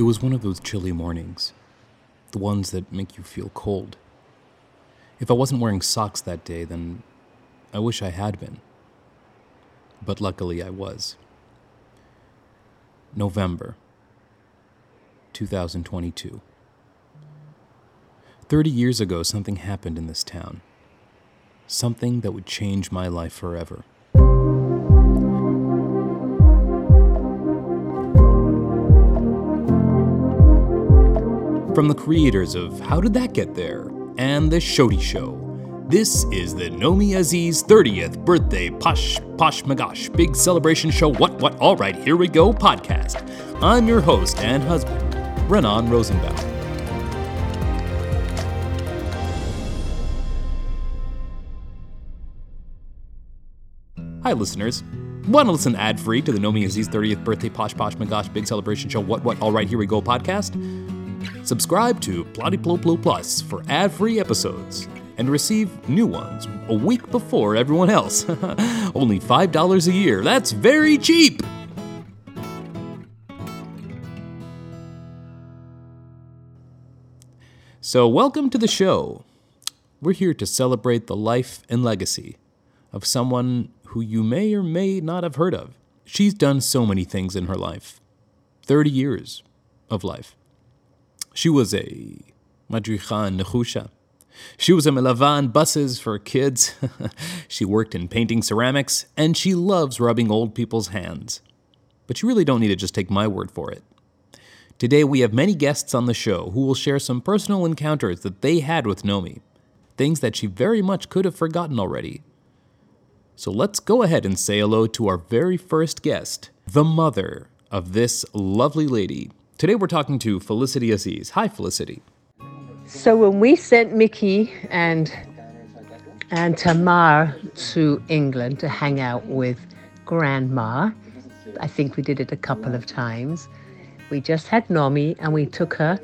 It was one of those chilly mornings, the ones that make you feel cold. If I wasn't wearing socks that day, then I wish I had been. But luckily I was. November 2022. 30 years ago, something happened in this town. Something that would change my life forever. From the creators of How Did That Get There and The Shody Show, this is the Nomi Aziz 30th birthday Posh Posh Magash Big Celebration Show What What Alright Here We Go podcast. I'm your host and husband, Renan Rosenbaum. Hi, listeners. Want to listen ad free to the Nomi Aziz 30th birthday Posh Posh Magash Big Celebration Show What What Alright Here We Go podcast? Subscribe to Platyplo Plus for ad free episodes and receive new ones a week before everyone else. Only $5 a year. That's very cheap! So, welcome to the show. We're here to celebrate the life and legacy of someone who you may or may not have heard of. She's done so many things in her life 30 years of life. She was a madricha in Nechusha. She was a melava on buses for kids. she worked in painting ceramics, and she loves rubbing old people's hands. But you really don't need to just take my word for it. Today, we have many guests on the show who will share some personal encounters that they had with Nomi, things that she very much could have forgotten already. So let's go ahead and say hello to our very first guest, the mother of this lovely lady. Today, we're talking to Felicity Aziz. Hi, Felicity. So when we sent Mickey and and Tamar to England to hang out with Grandma, I think we did it a couple of times. We just had Nomi and we took her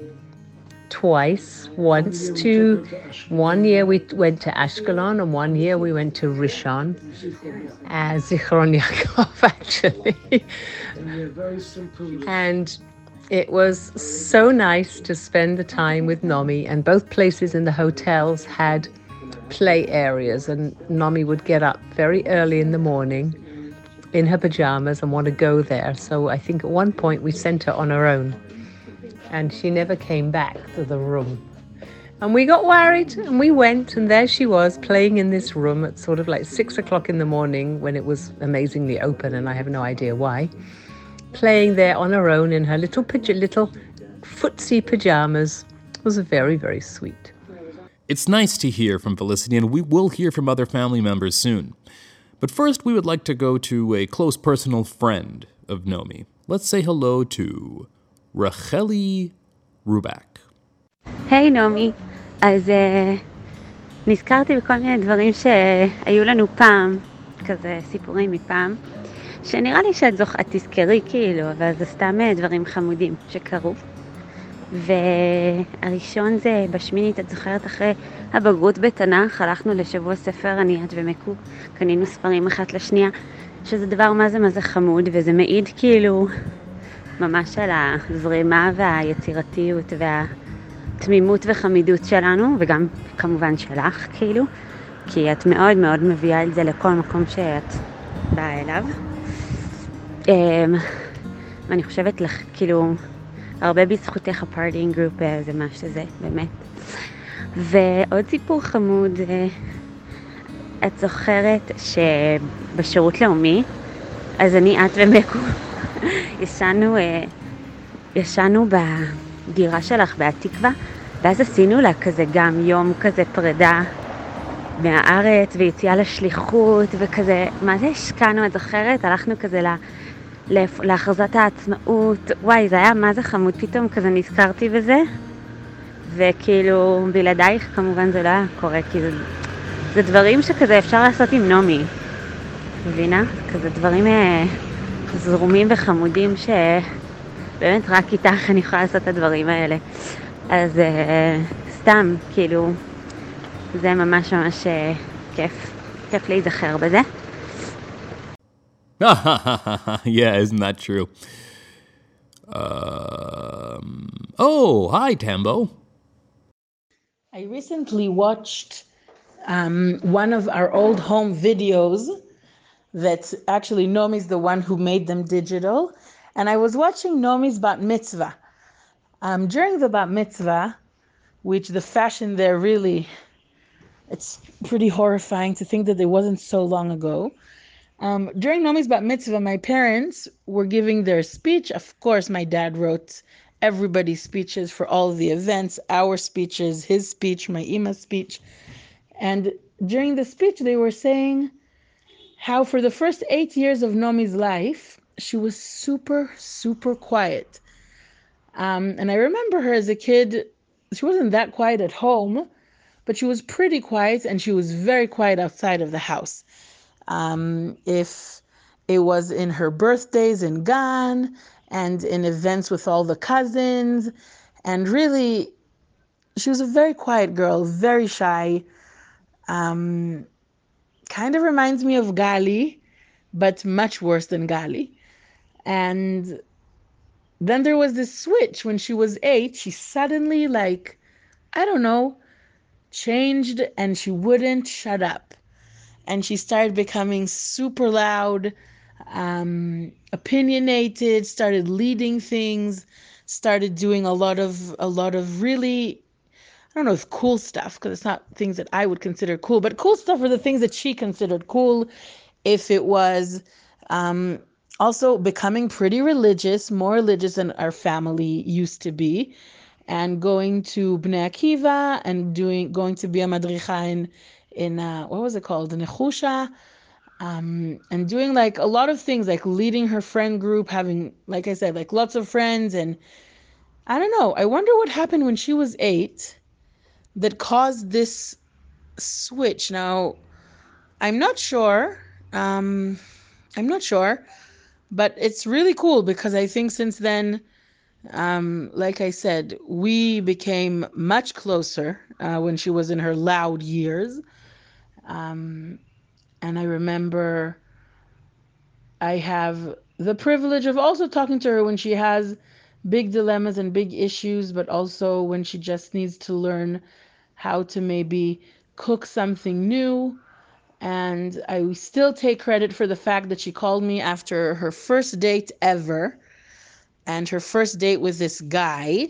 twice. Once to one year we went to Ashkelon and one year we went to Rishon as Zichron Yaakov actually. and it was so nice to spend the time with Nomi, and both places in the hotels had play areas. And Nomi would get up very early in the morning in her pajamas and want to go there. So I think at one point we sent her on her own, and she never came back to the room. And we got worried and we went, and there she was playing in this room at sort of like six o'clock in the morning when it was amazingly open, and I have no idea why playing there on her own in her little little footsie pajamas was very, very sweet. It's nice to hear from Felicity, and we will hear from other family members soon. But first, we would like to go to a close personal friend of Nomi. Let's say hello to Racheli Rubak. היי hey, נעמי, אז uh, נזכרתי בכל מיני דברים שהיו לנו פעם, כזה סיפורים מפעם. שנראה לי שאת זוכ... את תזכרי כאילו, אבל זה סתם דברים חמודים שקרו. והראשון זה בשמינית, את זוכרת אחרי הבגרות בתנ"ך, הלכנו לשבוע ספר, אני, את ומקו, קנינו ספרים אחת לשנייה, שזה דבר מה זה מה זה חמוד, וזה מעיד כאילו ממש על הזרימה והיצירתיות והתמימות וחמידות שלנו, וגם כמובן שלך כאילו, כי את מאוד מאוד מביאה את זה לכל מקום שאת באה אליו. ואני חושבת לך, כאילו, הרבה בזכותך הפארטינג גרופ זה מה שזה, באמת. ועוד סיפור חמוד, את זוכרת שבשירות לאומי, אז אני, את ומקו, ישנו, ישנו בדירה שלך בהתקווה, ואז עשינו לה כזה גם יום כזה פרידה מהארץ ויציאה לשליחות וכזה, מה זה השקענו, את זוכרת? הלכנו כזה ל... להכרזת העצמאות, וואי, זה היה מה זה חמוד, פתאום כזה נזכרתי בזה, וכאילו, בלעדייך כמובן זה לא היה קורה, כי זה, זה דברים שכזה אפשר לעשות עם נעמי, מבינה? כזה דברים אה, זרומים וחמודים שבאמת רק איתך אני יכולה לעשות את הדברים האלה. אז אה, סתם, כאילו, זה ממש ממש אה, כיף, כיף להיזכר בזה. yeah, isn't that true? Um, oh, hi, Tambo. I recently watched um, one of our old home videos that actually Nomi's the one who made them digital. And I was watching Nomi's bat mitzvah. Um, during the bat mitzvah, which the fashion there really, it's pretty horrifying to think that it wasn't so long ago. Um, during Nomi's bat mitzvah, my parents were giving their speech. Of course, my dad wrote everybody's speeches for all the events, our speeches, his speech, my Ima's speech. And during the speech, they were saying how for the first eight years of Nomi's life, she was super, super quiet. Um, and I remember her as a kid, she wasn't that quiet at home, but she was pretty quiet and she was very quiet outside of the house. Um, if it was in her birthdays in Gan and in events with all the cousins, and really, she was a very quiet girl, very shy. Um, kind of reminds me of Gali, but much worse than Gali. And then there was this switch when she was eight. She suddenly, like, I don't know, changed and she wouldn't shut up. And she started becoming super loud, um, opinionated, started leading things, started doing a lot of a lot of really I don't know if cool stuff because it's not things that I would consider cool, but cool stuff are the things that she considered cool. If it was um, also becoming pretty religious, more religious than our family used to be, and going to Bnei Akiva and doing going to be a madricha in in uh, what was it called, Nechusha, um, and doing like a lot of things, like leading her friend group, having like I said, like lots of friends, and I don't know. I wonder what happened when she was eight that caused this switch. Now, I'm not sure. Um, I'm not sure, but it's really cool because I think since then, um, like I said, we became much closer uh, when she was in her loud years. Um, and I remember I have the privilege of also talking to her when she has big dilemmas and big issues, but also when she just needs to learn how to maybe cook something new. And I still take credit for the fact that she called me after her first date ever and her first date with this guy.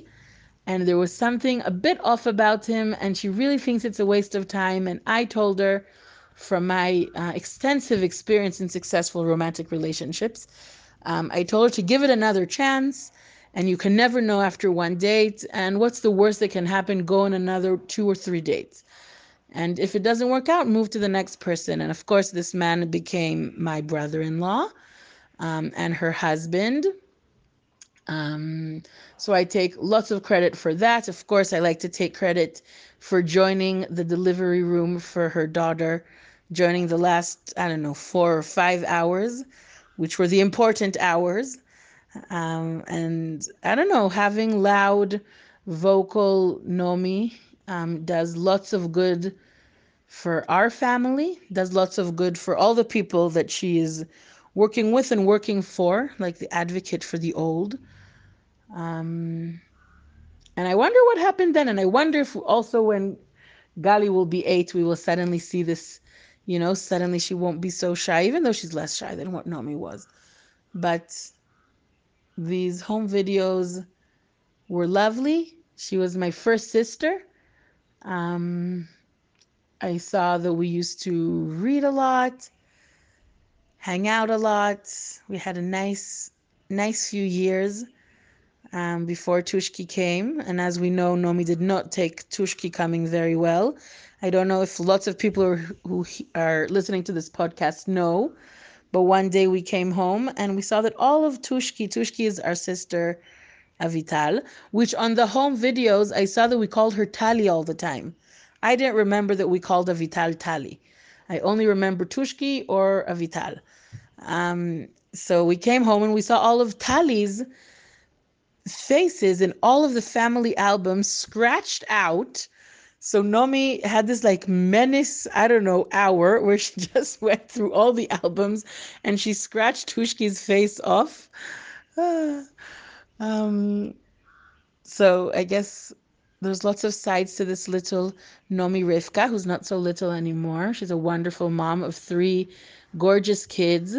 And there was something a bit off about him, and she really thinks it's a waste of time. And I told her, from my uh, extensive experience in successful romantic relationships, um, I told her to give it another chance and you can never know after one date. And what's the worst that can happen? Go on another two or three dates. And if it doesn't work out, move to the next person. And of course, this man became my brother in law um, and her husband. Um, so I take lots of credit for that. Of course, I like to take credit for joining the delivery room for her daughter, joining the last, I don't know, four or five hours, which were the important hours. Um, and I don't know, having loud vocal Nomi um, does lots of good for our family, does lots of good for all the people that she is working with and working for, like the advocate for the old. Um, and I wonder what happened then. And I wonder if also when Gali will be eight, we will suddenly see this, you know, suddenly she won't be so shy, even though she's less shy than what Nomi was. But these home videos were lovely. She was my first sister. Um, I saw that we used to read a lot, hang out a lot. We had a nice, nice few years um, before Tushki came. And as we know, Nomi did not take Tushki coming very well. I don't know if lots of people who are listening to this podcast know, but one day we came home and we saw that all of Tushki, Tushki is our sister Avital, which on the home videos I saw that we called her Tali all the time. I didn't remember that we called Avital Tali. I only remember Tushki or Avital. Um, so we came home and we saw all of Tali's faces in all of the family albums scratched out so Nomi had this like menace, I don't know, hour where she just went through all the albums and she scratched Tushki's face off. um, so I guess there's lots of sides to this little Nomi Rivka, who's not so little anymore. She's a wonderful mom of three gorgeous kids.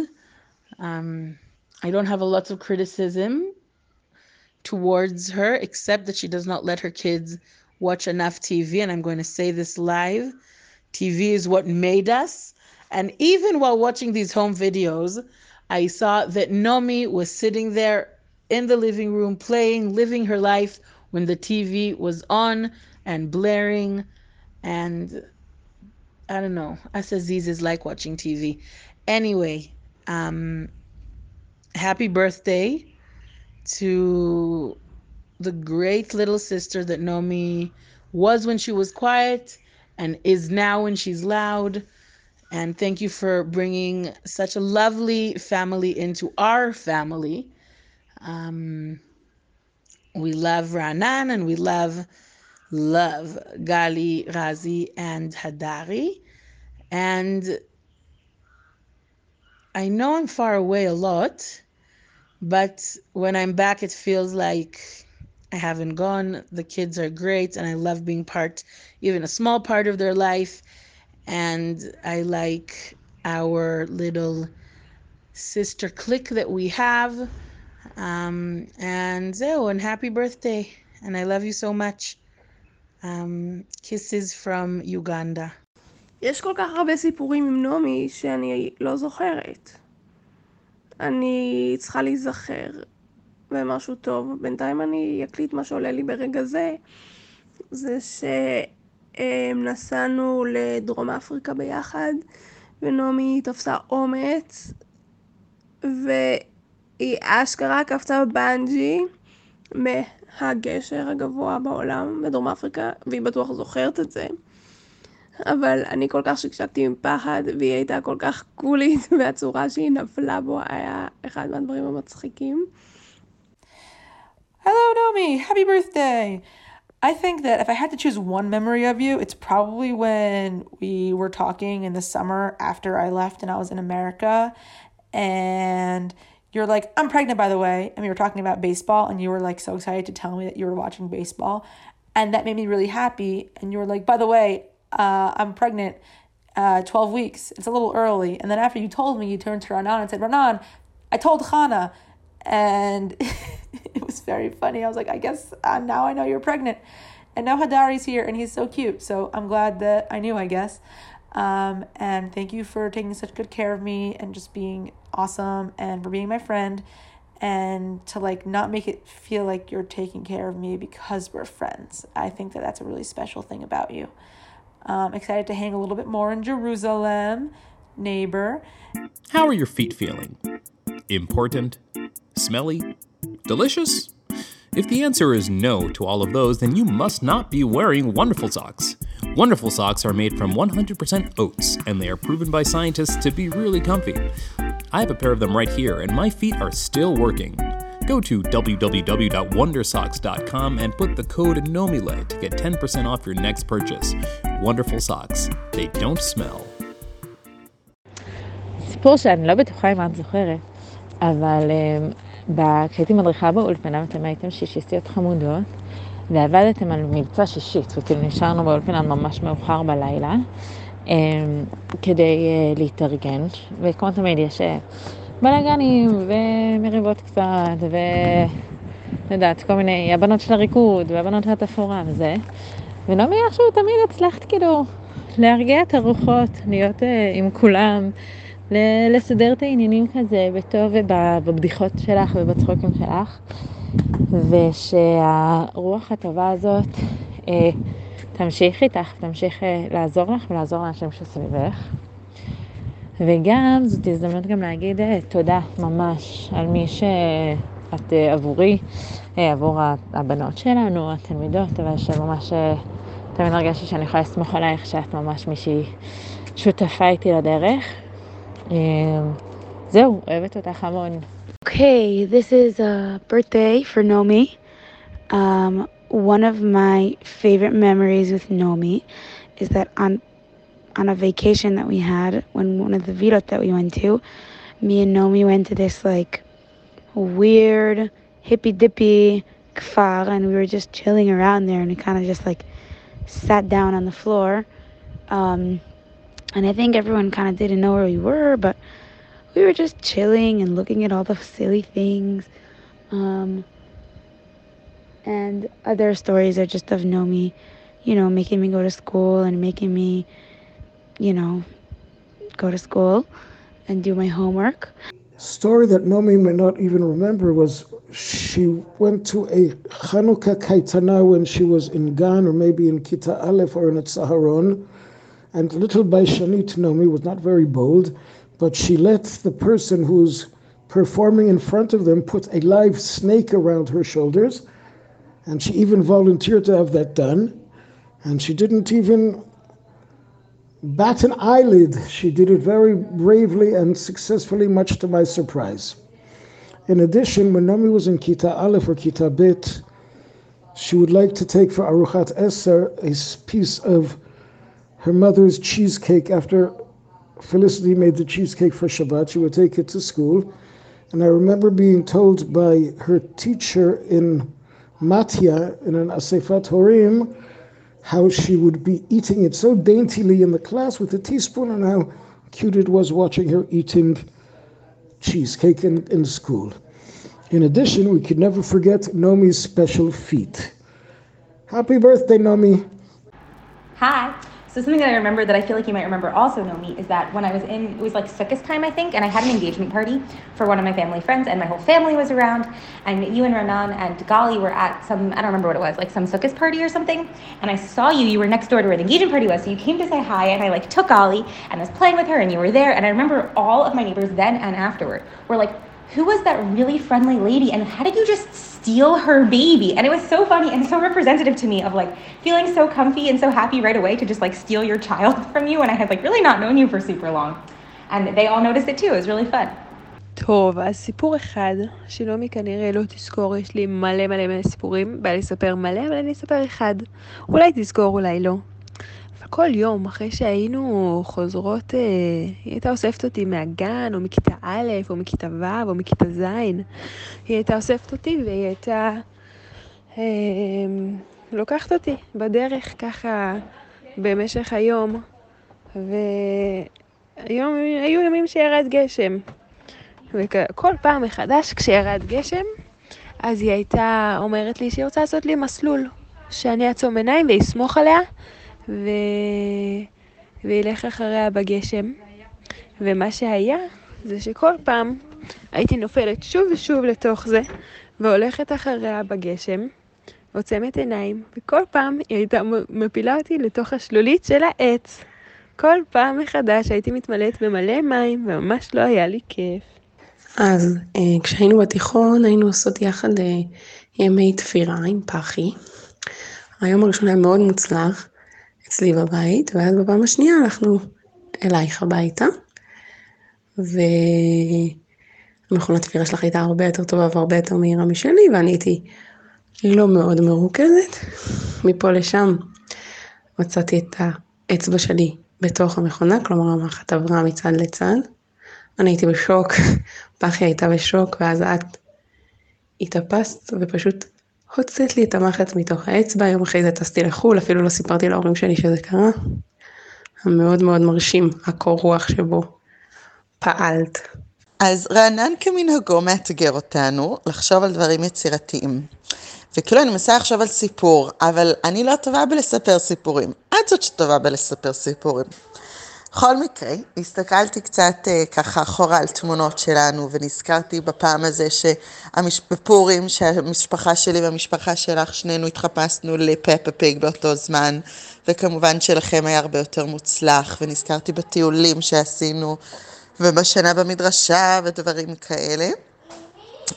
Um, I don't have a lot of criticism towards her, except that she does not let her kids watch enough TV. And I'm going to say this live TV is what made us. And even while watching these home videos, I saw that Nomi was sitting there in the living room playing, living her life when the TV was on and blaring. And I don't know, us Aziz is like watching TV. Anyway, um, happy birthday to the great little sister that Nomi was when she was quiet and is now when she's loud. And thank you for bringing such a lovely family into our family. Um, we love Ranan and we love, love Gali, Razi, and Hadari. And I know I'm far away a lot, but when I'm back, it feels like I haven't gone. The kids are great, and I love being part, even a small part of their life. And I like our little sister clique that we have. Um, and zeo, and happy birthday. And I love you so much. Um, kisses from Uganda. יש כל כך הרבה סיפורים עם נעמי שאני לא זוכרת. אני צריכה להיזכר במשהו טוב. בינתיים אני אקליט מה שעולה לי ברגע זה. זה שנסענו לדרום אפריקה ביחד, ונעמי תפסה אומץ, והיא אשכרה קפצה בבנג'י מהגשר הגבוה בעולם בדרום אפריקה, והיא בטוח זוכרת את זה. אבל אני כל כך שקשקתי מפחד, והיא הייתה כל כך קולית, והצורה שהיא נפלה בו היה אחד מהדברים המצחיקים. Hello, Nomi. Happy birthday. I think that if I had to choose one memory of you, it's probably when we were talking in the summer after I left and I was in America. And you're like, I'm pregnant, by the way. And we were talking about baseball, and you were like so excited to tell me that you were watching baseball. And that made me really happy. And you were like, by the way, uh, I'm pregnant, uh, 12 weeks. It's a little early. And then after you told me, you turned to Ranan and said, Ranan, I told Chana. And it was very funny. I was like, I guess uh, now I know you're pregnant. And now Hadari's here and he's so cute. So I'm glad that I knew, I guess. Um, and thank you for taking such good care of me and just being awesome and for being my friend and to like not make it feel like you're taking care of me because we're friends. I think that that's a really special thing about you. Um, excited to hang a little bit more in Jerusalem, neighbor. How are your feet feeling? Important? Smelly? Delicious? If the answer is no to all of those, then you must not be wearing Wonderful Socks. Wonderful Socks are made from 100% oats, and they are proven by scientists to be really comfy. I have a pair of them right here, and my feet are still working. Go to www.wondersocks.com and put the code NOMILE to get 10% off your next purchase. Wonderful Socks. They don't smell. סיפור שאני לא בטוחה אם את זוכרת, אבל כשהייתי מדריכה באולפנה, אתם הייתם שישיסטיות חמודות, ועבדתם על מבצע שישית, וכאילו נשארנו באולפנה ממש מאוחר בלילה, כדי להתארגן, וכמו תמיד יש בלאגנים ומריבות קצת, ואת יודעת, כל מיני, הבנות של הריקוד, והבנות של התפאורה וזה, ונעמי איכשהו תמיד הצלחת כאילו להרגיע את הרוחות, להיות עם כולם. לסדר את העניינים כזה בטוב ובבדיחות שלך ובצחוקים שלך ושהרוח הטובה הזאת אה, תמשיך איתך, תמשיך אה, לעזור לך ולעזור לאנשים שסביבך וגם זאת הזדמנות גם להגיד אה, תודה ממש על מי שאת אה, עבורי, אה, עבור הבנות שלנו, התלמידות, אבל שממש תמיד הרגשתי שאני יכולה לסמוך עלייך שאת ממש מישהי שותפה איתי לדרך. זהו, אוהבת אותך המון. Okay, this is a birthday for Nomi. Um, one of my favorite memories with Nomi is that on on a vacation that we had, when one of the virot that we went to, me and Nomi went to this like weird hippy dippy kfar and we were just chilling around there and we kind of just like sat down on the floor. Um, and I think everyone kind of didn't know where we were, but we were just chilling and looking at all the silly things. Um, and other stories are just of Nomi, you know, making me go to school and making me, you know, go to school and do my homework. Story that Nomi may not even remember was she went to a Hanukkah kaitana when she was in Gan or maybe in Kita Aleph or in a Tzaharon. And little Baishanit Nomi was not very bold, but she let the person who's performing in front of them put a live snake around her shoulders. And she even volunteered to have that done. And she didn't even bat an eyelid. She did it very bravely and successfully, much to my surprise. In addition, when Nomi was in Kita Aleph or Kita Bet, she would like to take for Aruchat Eser a piece of her mother's cheesecake after Felicity made the cheesecake for Shabbat. She would take it to school. And I remember being told by her teacher in Matya, in an Asefat Horim, how she would be eating it so daintily in the class with a teaspoon, and how cute it was watching her eating cheesecake in, in school. In addition, we could never forget Nomi's special feet. Happy birthday, Nomi! Hi. So something that I remember that I feel like you might remember also, Nomi, is that when I was in, it was like Sukkot time, I think, and I had an engagement party for one of my family friends, and my whole family was around, and you and Ranan and Gali were at some, I don't remember what it was, like some Sukkot party or something, and I saw you, you were next door to where the engagement party was, so you came to say hi, and I like took Gali, and was playing with her, and you were there, and I remember all of my neighbors then and afterward were like, who was that really friendly lady and how did you just steal her baby and it was so funny and so representative to me of like feeling so comfy and so happy right away to just like steal your child from you and i had like really not known you for super long and they all noticed it too it was really fun טוב, אז סיפור אחד, שנעמי כנראה לא תזכור, יש לי מלא מלא מלא סיפורים, בא לי לספר מלא, אבל אני אספר אחד. אולי תזכור, אולי לא. כל יום אחרי שהיינו חוזרות, אה, היא הייתה אוספת אותי מהגן, או מכיתה א', או מכיתה ו', או מכיתה ז', היא הייתה אוספת אותי והיא הייתה אה, לוקחת אותי בדרך ככה במשך היום, והיום היו ימים שירד גשם. וכל פעם מחדש כשירד גשם, אז היא הייתה אומרת לי שהיא רוצה לעשות לי מסלול, שאני אעצום עיניים ואסמוך עליה. ו... וילך אחריה בגשם. ומה שהיה, זה שכל פעם הייתי נופלת שוב ושוב לתוך זה, והולכת אחריה בגשם, עוצמת עיניים, וכל פעם היא הייתה מפילה אותי לתוך השלולית של העץ. כל פעם מחדש הייתי מתמלאת במלא מים, וממש לא היה לי כיף. אז אה, כשהיינו בתיכון היינו עושות יחד אה, ימי תפירה עם פחי. היום הראשון היה מאוד מוצלח. אצלי בבית, ואז בפעם השנייה הלכנו אלייך הביתה, ומכונת תפירה שלך הייתה הרבה יותר טובה והרבה יותר מהירה משלי, ואני הייתי לא מאוד מרוכזת. מפה לשם מצאתי את האצבע שלי בתוך המכונה, כלומר המחט עברה מצד לצד. אני הייתי בשוק, פחי הייתה בשוק, ואז את התאפסת ופשוט הוצאת לי את המחץ מתוך האצבע, יום אחרי זה טסתי לחו"ל, אפילו לא סיפרתי להורים שלי שזה קרה. המאוד מאוד מרשים, הקור רוח שבו פעלת. אז רענן כמנהגו מאתגר אותנו לחשוב על דברים יצירתיים. וכאילו אני מנסה לחשוב על סיפור, אבל אני לא טובה בלספר סיפורים. את זאת שטובה בלספר סיפורים. בכל מקרה, הסתכלתי קצת אה, ככה אחורה על תמונות שלנו, ונזכרתי בפעם הזה שבפורים, שהמשפחה שלי והמשפחה שלך, שנינו התחפשנו לפפה פיג באותו זמן, וכמובן שלכם היה הרבה יותר מוצלח, ונזכרתי בטיולים שעשינו, ובשנה במדרשה, ודברים כאלה.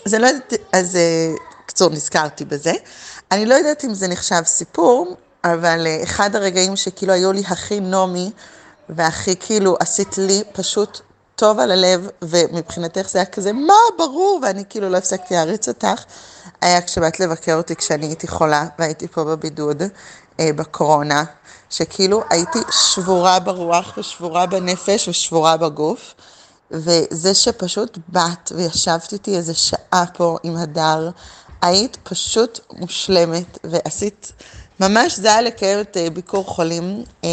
אני לא יודעת, אז אה, קצור, נזכרתי בזה. אני לא יודעת אם זה נחשב סיפור, אבל אה, אחד הרגעים שכאילו היו לי הכי נעמי, והכי כאילו עשית לי פשוט טוב על הלב, ומבחינתך זה היה כזה, מה, ברור, ואני כאילו לא הפסקתי להריץ אותך, היה כשבאת לבקר אותי כשאני הייתי חולה, והייתי פה בבידוד, אה, בקורונה, שכאילו הייתי שבורה ברוח ושבורה בנפש ושבורה בגוף. וזה שפשוט באת וישבת איתי איזה שעה פה עם הדר היית פשוט מושלמת, ועשית, ממש זה היה לקיים את אה, ביקור חולים. אמ,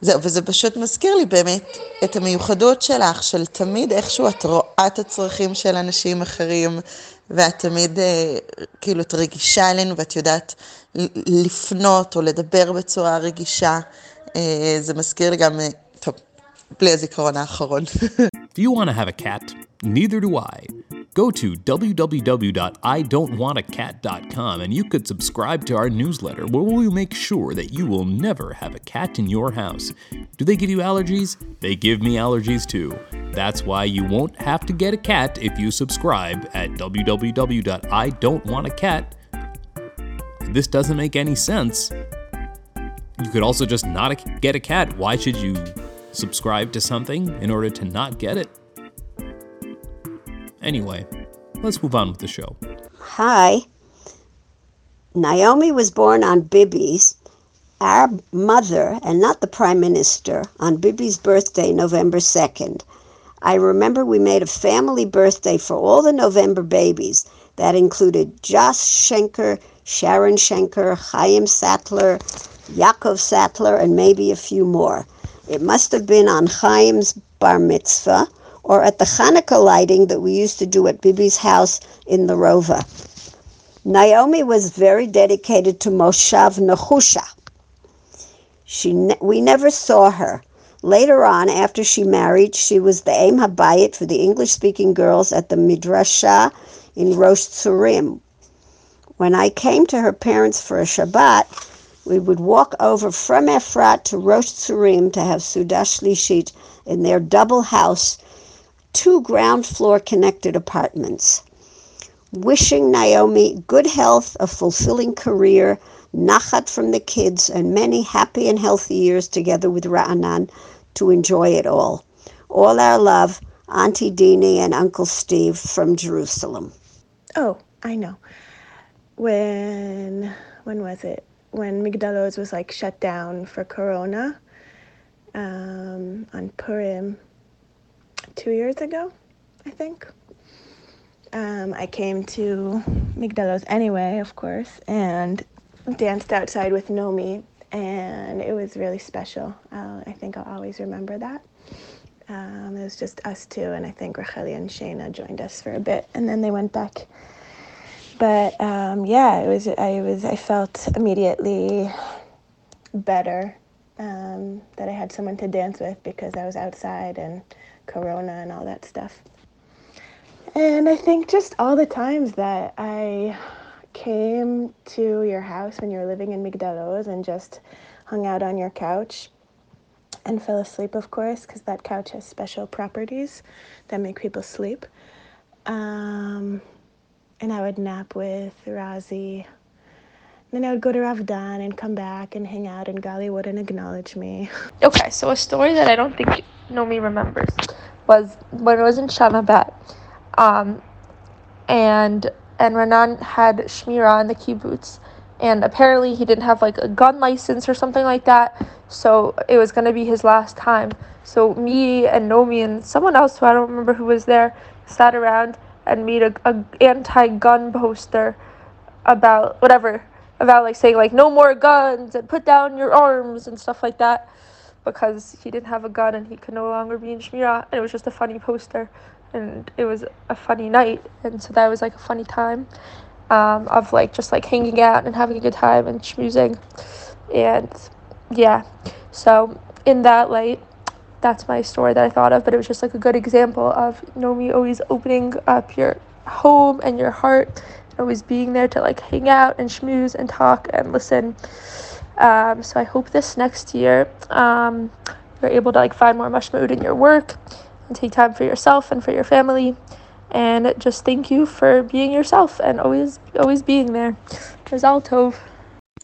זהו, וזה פשוט מזכיר לי באמת את המיוחדות שלך, של תמיד איכשהו את רואה את הצרכים של אנשים אחרים, ואת תמיד אה, כאילו את רגישה אלינו, ואת יודעת לפנות או לדבר בצורה רגישה. אה, זה מזכיר לי גם, אה, טוב, בלי הזיכרון האחרון. If you want to have a cat, neither do I. Go to www.idon'twantacat.com and you could subscribe to our newsletter where we make sure that you will never have a cat in your house. Do they give you allergies? They give me allergies too. That's why you won't have to get a cat if you subscribe at www.idon'twantacat. This doesn't make any sense. You could also just not get a cat. Why should you subscribe to something in order to not get it? Anyway, let's move on with the show. Hi. Naomi was born on Bibi's, our mother, and not the Prime Minister, on Bibi's birthday, November 2nd. I remember we made a family birthday for all the November babies. That included Josh Schenker, Sharon Schenker, Chaim Sattler, Yaakov Sattler, and maybe a few more. It must have been on Chaim's bar mitzvah or at the Hanukkah lighting that we used to do at Bibi's house in the Rova. Naomi was very dedicated to Moshav Nechusha. She ne- we never saw her. Later on, after she married, she was the Aim Habayit for the English speaking girls at the Midrasha in Rosh Tzurim. When I came to her parents for a Shabbat, we would walk over from Efrat to Rosh Tzurim to have Seudah Shlishit in their double house, two ground floor connected apartments. Wishing Naomi good health, a fulfilling career, nachat from the kids, and many happy and healthy years together with Ra'anan to enjoy it all. All our love, Auntie Dini and Uncle Steve from Jerusalem. Oh, I know. When when was it? When Migdal Oz was like shut down for Corona um, on Purim two years ago, I think. Um, I came to Migdal Oz anyway, of course, and danced outside with Nomi, and it was really special. Uh, I think I'll always remember that. Um, it was just us two, and I think Racheli and Shayna joined us for a bit, and then they went back. But um, yeah, it was. I was. I felt immediately better um, that I had someone to dance with because I was outside and Corona and all that stuff. And I think just all the times that I came to your house when you were living in Migdal Oz and just hung out on your couch and fell asleep, of course, because that couch has special properties that make people sleep. Um, and I would nap with Razi. Then I would go to Ravdan and come back and hang out, and Gali wouldn't acknowledge me. Okay, so a story that I don't think Nomi remembers was when I was in Shana Bet, um, and and Renan had Shmira in the kibbutz, and apparently he didn't have like a gun license or something like that, so it was gonna be his last time. So me and Nomi and someone else who I don't remember who was there sat around and made a, a anti-gun poster about whatever about like saying like no more guns and put down your arms and stuff like that because he didn't have a gun and he could no longer be in Shmira and it was just a funny poster and it was a funny night and so that was like a funny time um, of like just like hanging out and having a good time and schmoozing and yeah so in that light that's my story that I thought of but it was just like a good example of Nomi always opening up your home and your heart always being there to like hang out and schmooze and talk and listen. Um, so I hope this next year um, you're able to like find more mashmood in your work and take time for yourself and for your family. And just thank you for being yourself and always always being there. מזל טוב.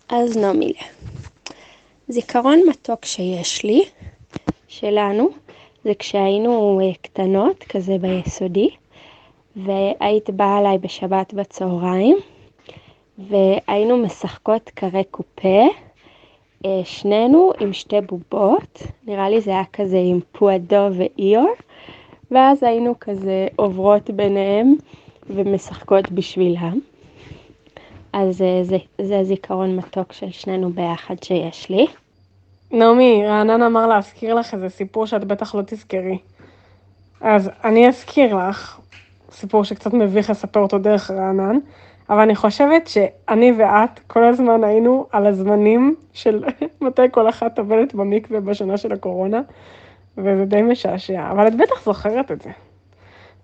אז נעמי, זיכרון מתוק שיש לי, שלנו, זה כשהיינו אה, קטנות, כזה ביסודי. והיית באה אליי בשבת בצהריים, והיינו משחקות קרי קופה, אה, שנינו עם שתי בובות, נראה לי זה היה כזה עם פועדו ואיור, ואז היינו כזה עוברות ביניהם ומשחקות בשבילם. אז אה, זה, זה זיכרון מתוק של שנינו ביחד שיש לי. נעמי, רענן אמר להזכיר לך איזה סיפור שאת בטח לא תזכרי. אז אני אזכיר לך סיפור שקצת מביך לספר אותו דרך רענן, אבל אני חושבת שאני ואת כל הזמן היינו על הזמנים של מתי כל אחת טובלת במקווה בשנה של הקורונה, וזה די משעשע, אבל את בטח זוכרת את זה.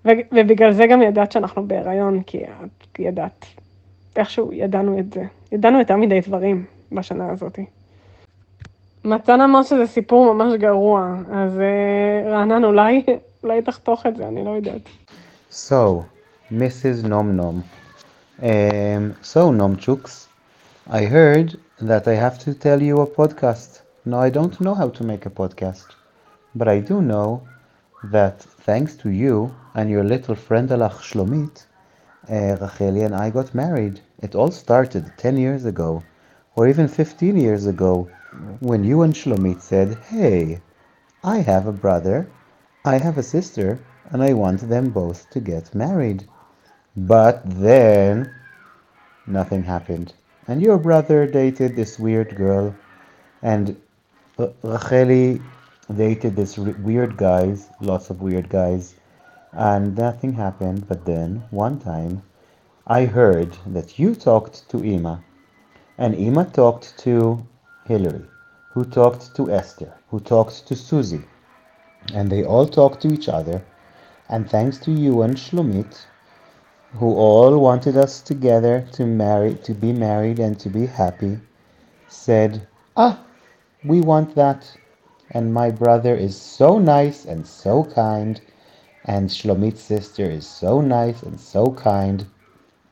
ו- ובגלל זה גם ידעת שאנחנו בהיריון, כי את ידעת. איכשהו ידענו את זה. ידענו יותר מדי דברים בשנה הזאת. מתן אמר שזה סיפור ממש גרוע, אז uh, רענן אולי, אולי תחתוך את זה, אני לא יודעת. So, Mrs. Nom Nom. Um, so, Nomchuks, I heard that I have to tell you a podcast. Now, I don't know how to make a podcast, but I do know that thanks to you and your little friend Alach Shlomit, uh, Racheli and I got married. It all started 10 years ago, or even 15 years ago, when you and Shlomit said, Hey, I have a brother, I have a sister, and I want them both to get married. But then nothing happened. And your brother dated this weird girl, and Racheli dated this weird guys, lots of weird guys, and nothing happened. But then one time, I heard that you talked to Ima, and Ima talked to Hillary, who talked to Esther, who talked to Susie, and they all talked to each other. And thanks to you and Shlomit, who all wanted us together to marry, to be married and to be happy, said, "Ah, we want that." And my brother is so nice and so kind, and Shlomit's sister is so nice and so kind.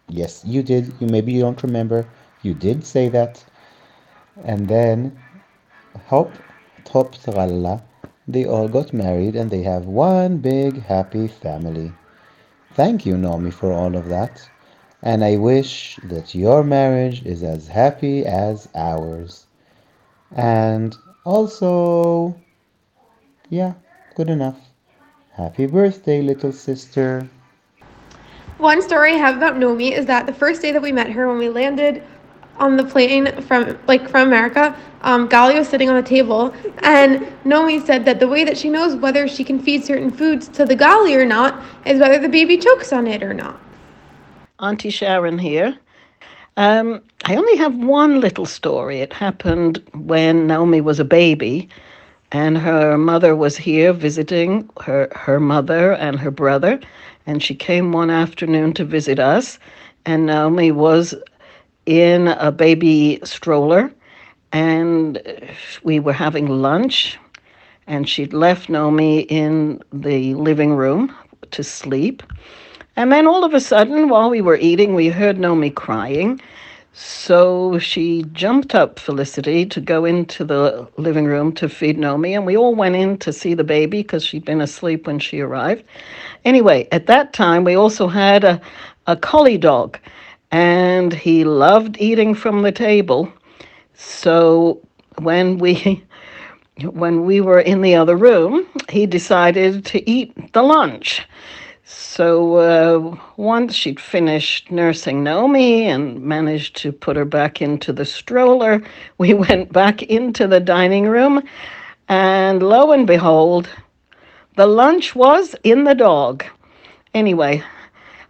Yes, you did. You maybe you don't remember. You did say that. And then, hop, top, tralala, they all got married and they have one big happy family. Thank you, Naomi, for all of that. And I wish that your marriage is as happy as ours. And also, yeah, good enough. Happy birthday, little sister. One story I have about Nomi is that the first day that we met her when we landed on the plane from like from America, um, Gali was sitting on the table, and Nomi said that the way that she knows whether she can feed certain foods to the Gali or not is whether the baby chokes on it or not. Auntie Sharon here. Um, I only have one little story. It happened when Naomi was a baby, and her mother was here visiting her her mother and her brother, and she came one afternoon to visit us, and Naomi was in a baby stroller, and we were having lunch, and she'd left Naomi in the living room to sleep. And then all of a sudden, while we were eating, we heard Naomi crying. So she jumped up, Felicity, to go into the living room to feed Naomi, and we all went in to see the baby because she'd been asleep when she arrived. Anyway, at that time, we also had a, a collie dog, and he loved eating from the table. So when we when we were in the other room, he decided to eat the lunch. So uh, once she'd finished nursing Naomi and managed to put her back into the stroller, we went back into the dining room, and lo and behold, the lunch was in the dog. Anyway,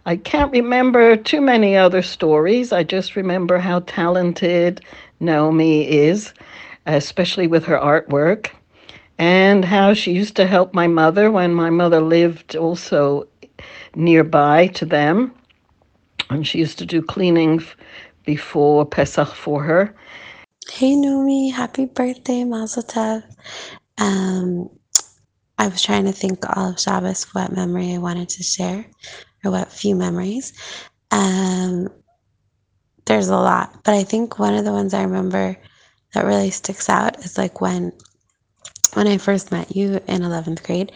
I can't remember too many other stories. I just remember how talented Naomi is, especially with her artwork, and how she used to help my mother when my mother lived also nearby to them. And she used to do cleaning before Pesach for her. Hey Naomi, happy birthday, Mazel Tov. Um, I was trying to think all of Shabbos what memory I wanted to share, or what few memories. Um, there's a lot, but I think one of the ones I remember that really sticks out is like when when I first met you in 11th grade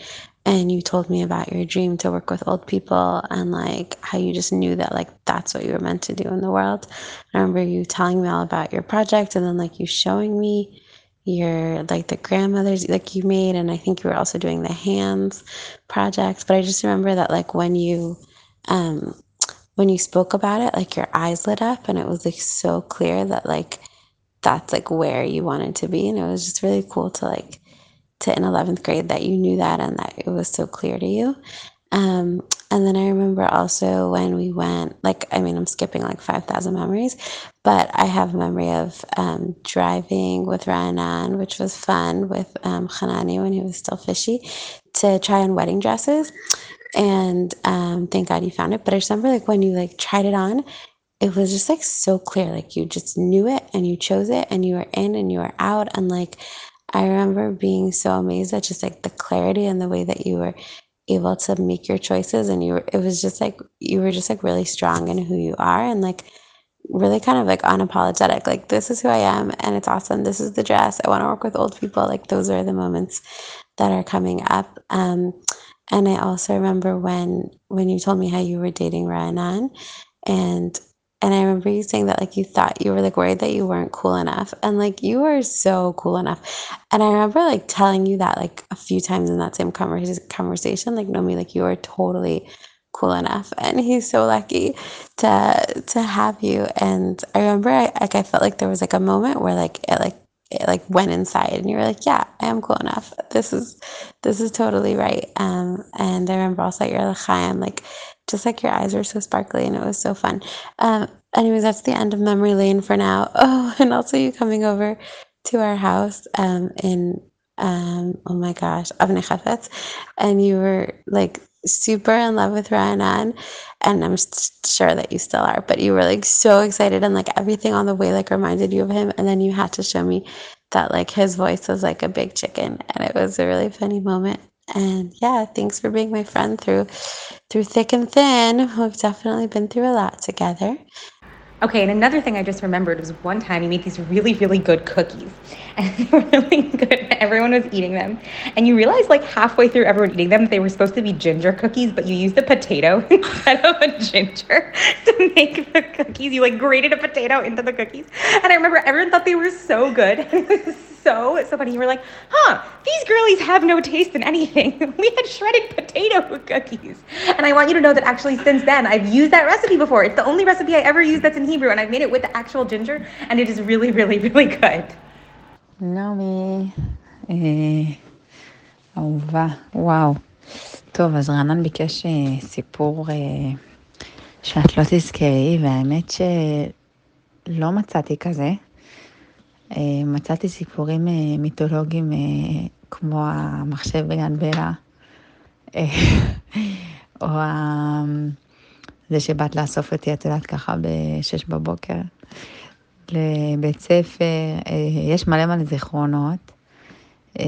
and you told me about your dream to work with old people and like how you just knew that like that's what you were meant to do in the world. I remember you telling me all about your project and then like you showing me your like the grandmothers like you made and I think you were also doing the hands projects. But I just remember that like when you um when you spoke about it, like your eyes lit up and it was like so clear that like that's like where you wanted to be. And it was just really cool to like to in 11th grade that you knew that and that it was so clear to you. Um, and then I remember also when we went, like, I mean, I'm skipping like 5,000 memories, but I have a memory of um, driving with Ra'anan, which was fun with um, Hanani when he was still fishy, to try on wedding dresses. And um, thank God you found it. But I just remember like when you like tried it on, it was just like so clear. Like you just knew it and you chose it and you were in and you were out. And like I remember being so amazed at just like the clarity and the way that you were able to make your choices and you were it was just like you were just like really strong in who you are and like really kind of like unapologetic like this is who i am and it's awesome this is the dress i want to work with old people like those are the moments that are coming up um and i also remember when when you told me how you were dating Ra'anan and and I remember you saying that like you thought you were like worried that you weren't cool enough. And like you are so cool enough. And I remember like telling you that like a few times in that same conversation, like Nomi, like you are totally cool enough. And he's so lucky to to have you. And I remember I like I felt like there was like a moment where like it like it like went inside and you were like, Yeah, I am cool enough. This is this is totally right. Um and I remember also at your L'chaim, like just like your eyes were so sparkly and it was so fun. Um, anyways, that's the end of memory lane for now. Oh, and also you coming over to our house um, in, um, oh my gosh, Avnei and you were like super in love with Ryan Ra'anan, and I'm sure that you still are, but you were like so excited and like everything on the way like reminded you of him, and then you had to show me that like his voice was like a big chicken, and it was a really funny moment. And yeah, thanks for being my friend through through thick and thin. We've definitely been through a lot together. Okay, and another thing I just remembered was one time you made these really, really good cookies. And they were really good. Everyone was eating them. And you realized like halfway through everyone eating them, they were supposed to be ginger cookies, but you used a potato instead of a ginger to make the cookies. You like grated a potato into the cookies. And I remember everyone thought they were so good. so, so funny. You were like, huh, these girlies have no taste in anything. we had shredded potato cookies. And I want you to know that actually since then, I've used that recipe before. It's the only recipe I ever used that's in Hebrew, and I've made it with the actual ginger, and it is really, really, really good. נעמי, אהובה, וואו. טוב, אז רענן ביקש סיפור שאת לא תזכרי, והאמת שלא מצאתי כזה. מצאתי סיפורים מיתולוגיים כמו המחשב בגן בלה, או זה שבאת לאסוף אותי, את יודעת, ככה בשש בבוקר. לבית ספר, אה, יש מלא מלא זיכרונות. אה,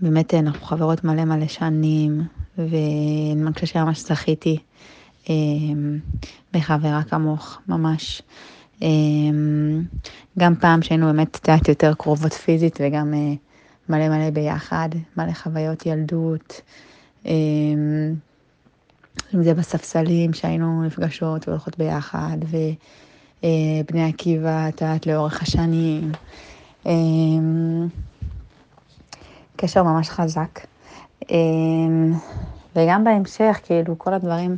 באמת אנחנו חברות מלא מלא שנים, ואני חושבת שממש זכיתי אה, בחברה כמוך, ממש. גם פעם שהיינו באמת, את יודעת, יותר קרובות פיזית וגם מלא מלא ביחד, מלא חוויות ילדות. אם זה בספסלים שהיינו נפגשות והולכות ביחד, ובני עקיבא, את יודעת, לאורך השנים. אמ, קשר ממש חזק. אמ, וגם בהמשך, כאילו, כל הדברים,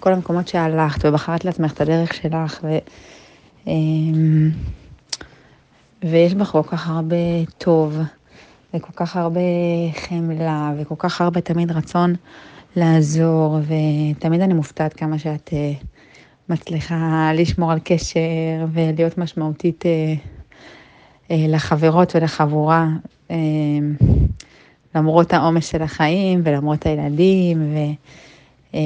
כל המקומות שהלכת ובחרת לעצמך את הדרך שלך, ו... אמ, ויש בך כל כך הרבה טוב, וכל כך הרבה חמלה, וכל כך הרבה תמיד רצון לעזור, ותמיד אני מופתעת כמה שאת uh, מצליחה לשמור על קשר ולהיות משמעותית uh, uh, לחברות ולחבורה, uh, למרות העומס של החיים ולמרות הילדים, וזה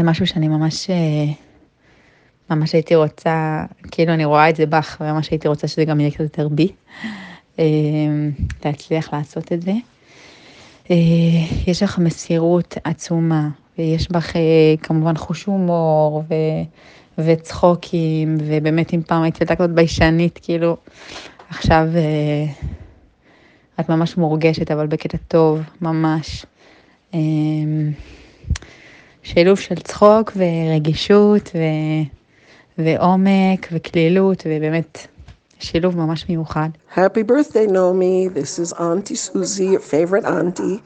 uh, משהו שאני ממש... Uh, ממש הייתי רוצה, כאילו אני רואה את זה בך, וממש הייתי רוצה שזה גם יהיה קצת יותר בי, להצליח לעשות את זה. אה, יש לך מסירות עצומה, ויש בך אה, כמובן חוש הומור ו... וצחוקים, ובאמת אם פעם הייתי ילדה כזאת ביישנית, כאילו, עכשיו אה, את ממש מורגשת, אבל בקטע טוב, ממש. שילוב של צחוק ורגישות ו... ועומק וכלילות, ובאמת שילוב ממש מיוחד. Happy birthday, Nomi. This is Auntie Susie, your favorite auntie.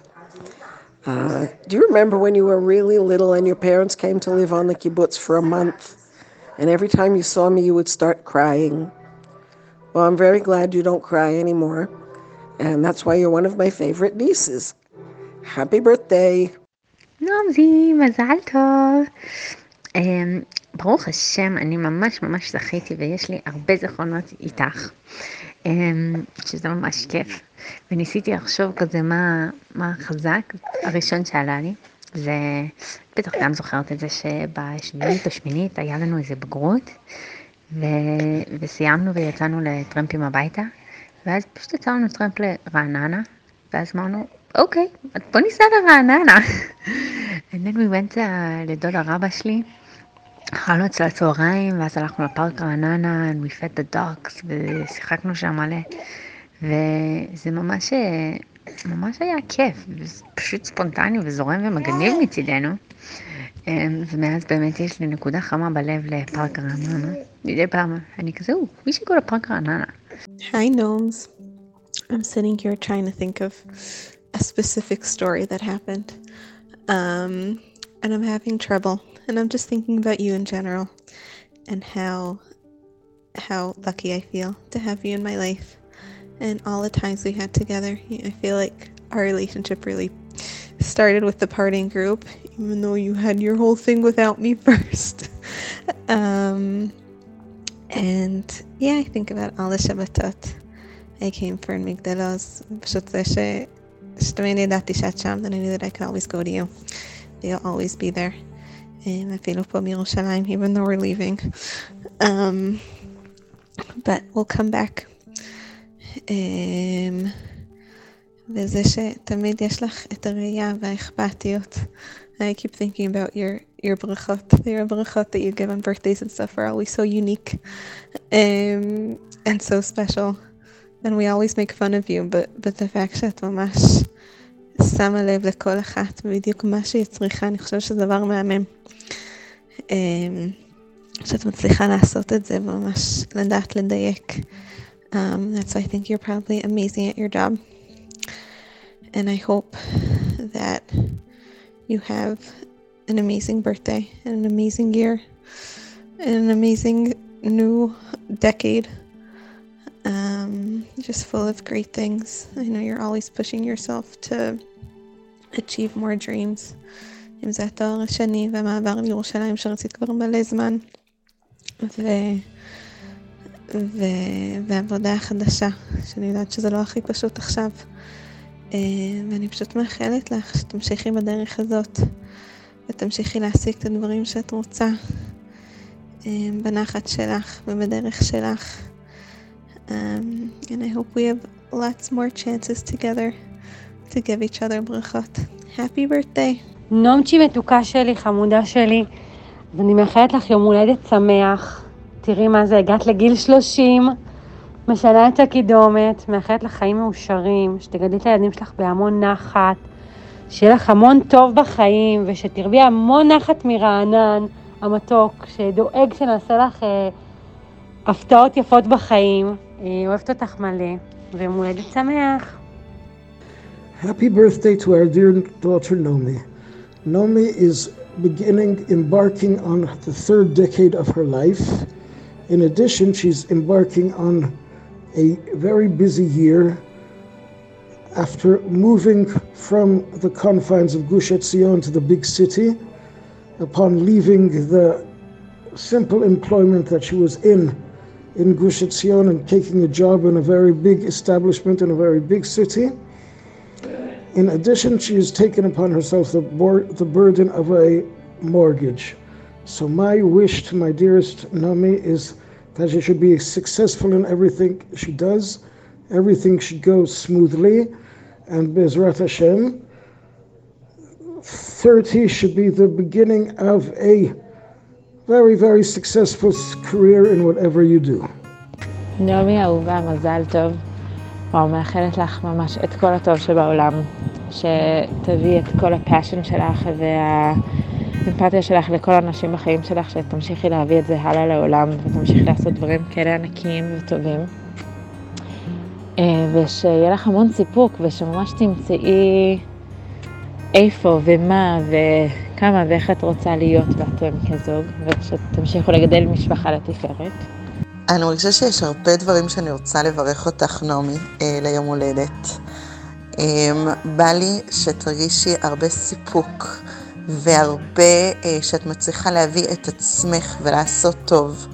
Uh, do you remember when you were really little and your parents came to live on the kibbutz for a month? And every time you saw me, you would start crying. Well, I'm very glad you don't cry anymore. And that's why you're one of my favorite nieces. Happy birthday. נעמי, מזל טוב. ברוך השם, אני ממש ממש זכיתי ויש לי הרבה זיכרונות איתך, אמ, שזה ממש כיף. וניסיתי לחשוב כזה מה, מה החזק הראשון שעלה לי, ובטח גם זוכרת את זה שבשמינית או שמינית היה לנו איזה בגרות, ו... וסיימנו ויצאנו לטרמפים הביתה, ואז פשוט יצא לנו טרמפ לרעננה, ואז אמרנו, אוקיי, בוא ניסע לרעננה. And then we went uh, לדוד הרבה שלי, אכלנו אצל הצהריים, ואז הלכנו לפארק רעננה, and we fed the dogs, ושיחקנו שם מלא. וזה ממש, ממש היה כיף, פשוט ספונטני וזורם ומגניב מצידנו. ומאז באמת יש לי נקודה חמה בלב לפארק רעננה. מדי פעם אני כזה, should go לפארק רעננה. Hi, Gnomes. I'm sitting here trying to think of a specific story that happened. Um, and I'm having trouble. and I'm just thinking about you in general and how how lucky I feel to have you in my life and all the times we had together. I feel like our relationship really started with the parting group, even though you had your whole thing without me first. um, and yeah, I think about all the Shabbatot I came for in Migdal Oz. that I knew that I could always go to you. You'll always be there Um, אפילו פה מירושלים, even though we're leaving. Um, but we'll come back. Um, וזה שתמיד יש לך את הראייה והאכפתיות. I keep thinking about your your brachot, your brachot that you give on birthdays and stuff are always so unique um, and so special. And we always make fun of you, but, but the fact שאת ממש שמה לב לכל אחת בדיוק מה שהיא צריכה, אני חושבת שזה דבר מהמם. Um, שאת מצליחה לעשות את זה וממש לדעת לדייק. Um, that's why I think you're probably amazing at your job. And I hope that you have an amazing birthday and an amazing year and an amazing new decade. Um, just full of great things. I know you're always pushing yourself to achieve more dreams. אם זה התואר השני והמעבר לירושלים שרצית כבר מלא זמן. ו... ו... והעבודה החדשה, שאני יודעת שזה לא הכי פשוט עכשיו. ואני פשוט מאחלת לך שתמשיכי בדרך הזאת ותמשיכי להשיג את הדברים שאת רוצה בנחת שלך ובדרך שלך. Um, and I hope we have lots more chances together to give each other ברכות. Happy birthday. נומצ'י מתוקה שלי, חמודה שלי, אז אני מאחלת לך יום הולדת שמח. תראי מה זה, הגעת לגיל 30, משנה את הקידומת, מאחלת לך חיים מאושרים, שתגדלי את הילדים שלך בהמון נחת, שיהיה לך המון טוב בחיים, ושתרבי המון נחת מרענן המתוק, שדואג שנעשה לך אה, הפתעות יפות בחיים. אה, אוהבת אותך מלא, ויום הולדת שמח. Happy birthday to our dear daughter Nomi. Nomi is beginning embarking on the third decade of her life. In addition, she's embarking on a very busy year after moving from the confines of Gush Etzion to the big city. Upon leaving the simple employment that she was in in Gush Etzion and taking a job in a very big establishment in a very big city. In addition, she has taken upon herself the, bor- the burden of a mortgage. So, my wish to my dearest Nami is that she should be successful in everything she does, everything should go smoothly, and Bezrat Hashem, 30 should be the beginning of a very, very successful career in whatever you do. נעמי אהובה, מזל טוב. וואו, מאחלת לך ממש את כל הטוב שבעולם. שתביאי את כל הפאשן שלך והאמפתיה שלך לכל האנשים בחיים שלך, שתמשיכי להביא את זה הלאה לעולם ותמשיכי לעשות דברים כאלה ענקיים וטובים. ושיהיה לך המון סיפוק ושממש תמצאי איפה ומה וכמה ואיך את רוצה להיות ואתם כזוג, ושתמשיכו לגדל משפחה לתפארת. אני מרגישה שיש הרבה דברים שאני רוצה לברך אותך, נעמי, אה, ליום הולדת. אה, בא לי שתרגישי הרבה סיפוק והרבה אה, שאת מצליחה להביא את עצמך ולעשות טוב,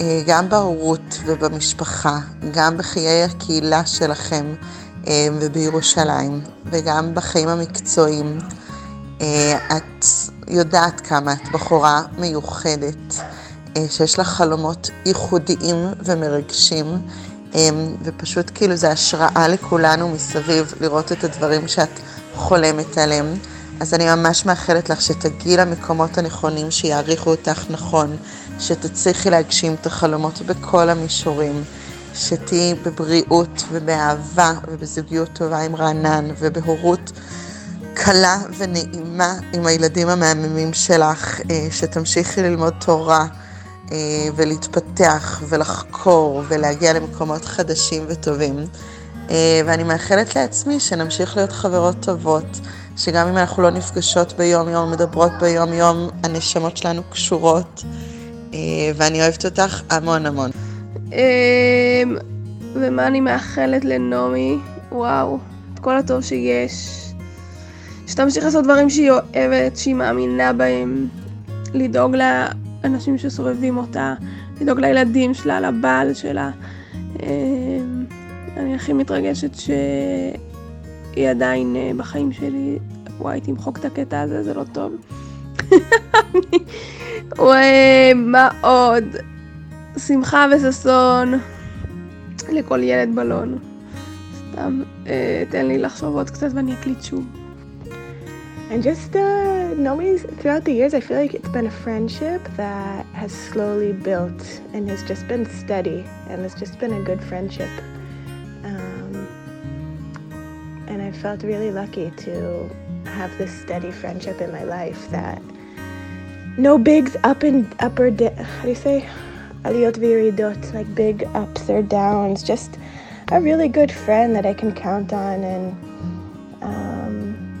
אה, גם בהורות ובמשפחה, גם בחיי הקהילה שלכם ובירושלים, וגם בחיים המקצועיים. אה, את יודעת כמה את בחורה מיוחדת. אה, שיש לך חלומות ייחודיים ומרגשים, אה, ופשוט כאילו זה השראה לכולנו מסביב לראות את הדברים שאת חולמת עליהם. אז אני ממש מאחלת לך שתגיעי למקומות הנכונים, שיעריכו אותך נכון, שתצליחי להגשים את החלומות בכל המישורים, שתהיי בבריאות ובאהבה ובזוגיות טובה עם רענן ובהורות קלה ונעימה עם הילדים המהממים שלך, אה, שתמשיכי ללמוד תורה. אה, ולהתפתח ולחקור ולהגיע למקומות חדשים וטובים. אה, ואני מאחלת לעצמי שנמשיך להיות חברות טובות, שגם אם אנחנו לא נפגשות ביום-יום, מדברות ביום-יום, הנשמות שלנו קשורות, ואני אוהבת אותך המון המון. ומה אני מאחלת לנעמי? וואו, את כל הטוב שיש. שתמשיך לעשות דברים שהיא אוהבת, שהיא מאמינה בהם, לדאוג לה אנשים שסובבים אותה, לדאוג לילדים שלה, לבעל שלה. אמ, אני הכי מתרגשת שהיא עדיין אה, בחיים שלי. וואי, תמחוק את הקטע הזה, זה לא טוב. וואי, מה עוד? שמחה וששון לכל ילד בלון. סתם, אה, תן לי לחשוב עוד קצת ואני אקליט שוב. And just uh, Nomi, throughout the years, I feel like it's been a friendship that has slowly built and has just been steady, and it's just been a good friendship. Um, and I felt really lucky to have this steady friendship in my life that no bigs up and up or down. How do you say? Aliyot viridot, like big ups or downs. Just a really good friend that I can count on and um,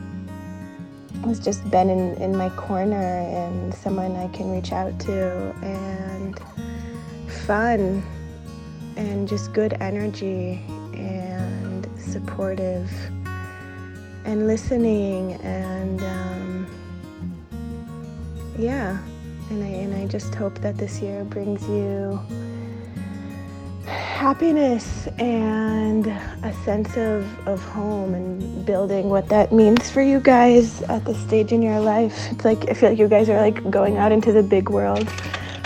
has just been in, in my corner and someone I can reach out to and fun and just good energy and supportive and listening and um, yeah and I, and I just hope that this year brings you happiness and a sense of, of home and building what that means for you guys at this stage in your life. It's like I feel like you guys are like going out into the big world.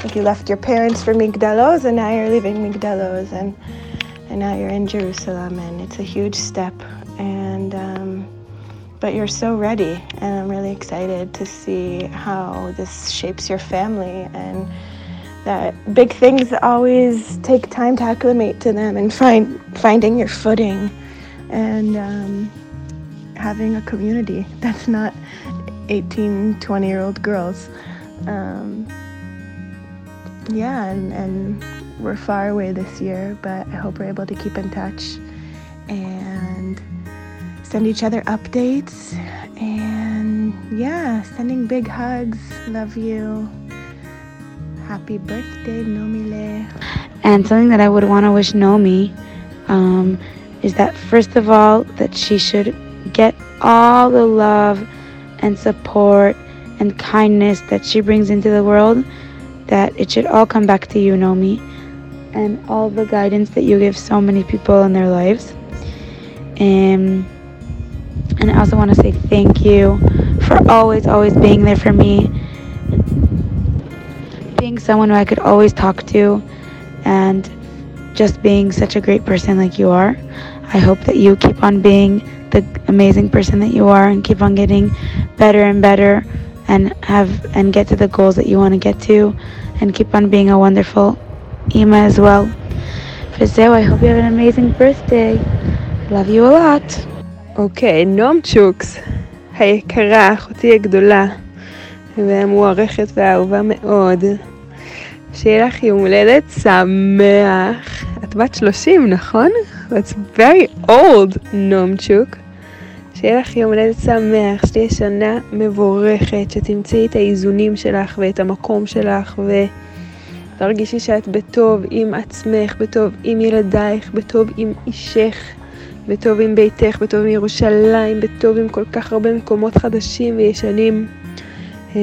Like you left your parents for Migdal Oz and now you're leaving Migdal Oz and and now you're in Jerusalem and it's a huge step and um, but you're so ready and I'm really excited to see how this shapes your family and that big things always take time to acclimate to them and find finding your footing and um, having a community. That's not 18 20 year old girls. Um, yeah and, and we're far away this year but i hope we're able to keep in touch and send each other updates and yeah sending big hugs love you Happy birthday, Nomile. And something that I would want to wish Nomi um, is that, first of all, that she should get all the love and support and kindness that she brings into the world, that it should all come back to you, Nomi, and all the guidance that you give so many people in their lives. Um, and I also want to say thank you for always, always being there for me, being someone who I could always talk to, and just being such a great person like you are. I hope that you keep on being the amazing person that you are and keep on getting better and better and have and get to the goals that you want to get to and keep on being a wonderful Ima as well. Fazeo, I hope you have an amazing birthday. Love you a lot. אוקיי, נועם צ'וקס, היקרה, אחותי הגדולה והמוערכת והאהובה מאוד. שיהיה לך יום הולדת שמח. את בת 30, נכון? That's very old, נועמצ'וק. שיהיה לך יום הולדת שמח, שתהיה שנה מבורכת, שתמצאי את האיזונים שלך ואת המקום שלך ותרגישי שאת בטוב עם עצמך, בטוב עם ילדייך, בטוב עם אישך, בטוב עם ביתך, בטוב עם ירושלים, בטוב עם כל כך הרבה מקומות חדשים וישנים, אה,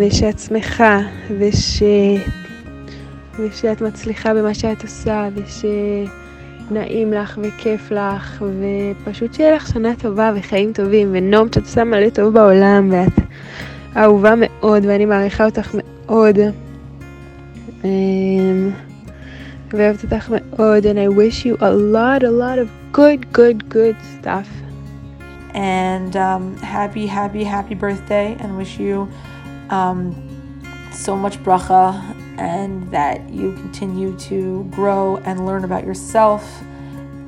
ושאת שמחה, וש... ושאת מצליחה במה שאת עושה, וש... נעים לך וכיף לך, ופשוט שיהיה לך שנה טובה וחיים טובים, ונום שאת עושה מלא טוב בעולם, ואת אהובה מאוד, ואני מעריכה אותך מאוד. אמ, ואוהבת אותך מאוד, and I wish you a lot, a lot of good, good, good stuff. And um, happy, happy, happy birthday, and wish you um, so much bracha and that you continue to grow and learn about yourself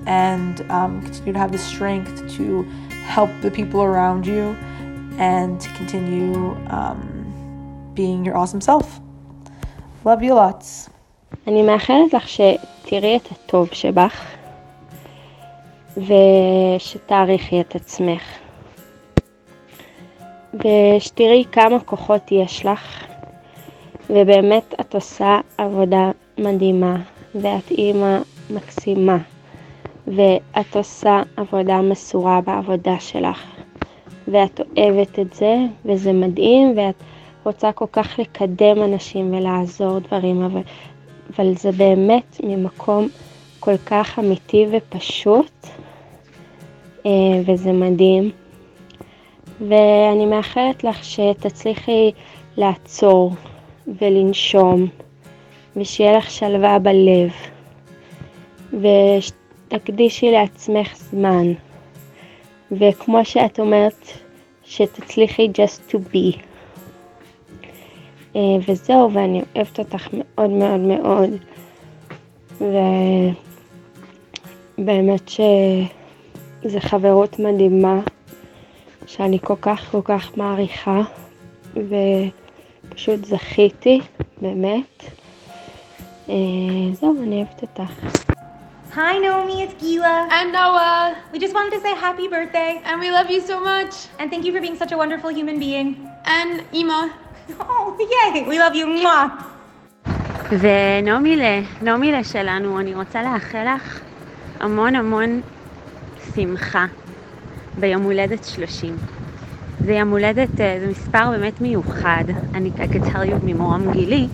and um, continue to have the strength to help the people around you and to continue um, being your awesome self. Love you lots. אני מאחלת לך שתראי את הטוב שבך ושתעריכי את עצמך. ושתראי כמה כוחות יש לך ובאמת את עושה עבודה מדהימה ואת אימא מקסימה ואת עושה עבודה מסורה בעבודה שלך ואת אוהבת את זה וזה מדהים ואת רוצה כל כך לקדם אנשים ולעזור דברים אבל, אבל זה באמת ממקום כל כך אמיתי ופשוט אה, וזה מדהים ואני מאחלת לך שתצליחי לעצור ולנשום, ושיהיה לך שלווה בלב, ושתקדישי לעצמך זמן, וכמו שאת אומרת, שתצליחי just to be. וזהו, ואני אוהבת אותך מאוד מאוד מאוד, ובאמת שזו חברות מדהימה, שאני כל כך כל כך מעריכה, ו... פשוט זכיתי, באמת. זהו, אני אוהבת אותך. Hi, Naomi, it's Gila. And Noah. We just wanted to say happy birthday. And we love you so much. And thank you for being such a wonderful human being. And Ima. Oh, yay! We love you. Mwah. ונעמילה, נעמילה שלנו, אני רוצה לאחל לך המון המון שמחה ביום הולדת 30. זה יום הולדת, זה מספר באמת מיוחד. אני, you ממורם גילי,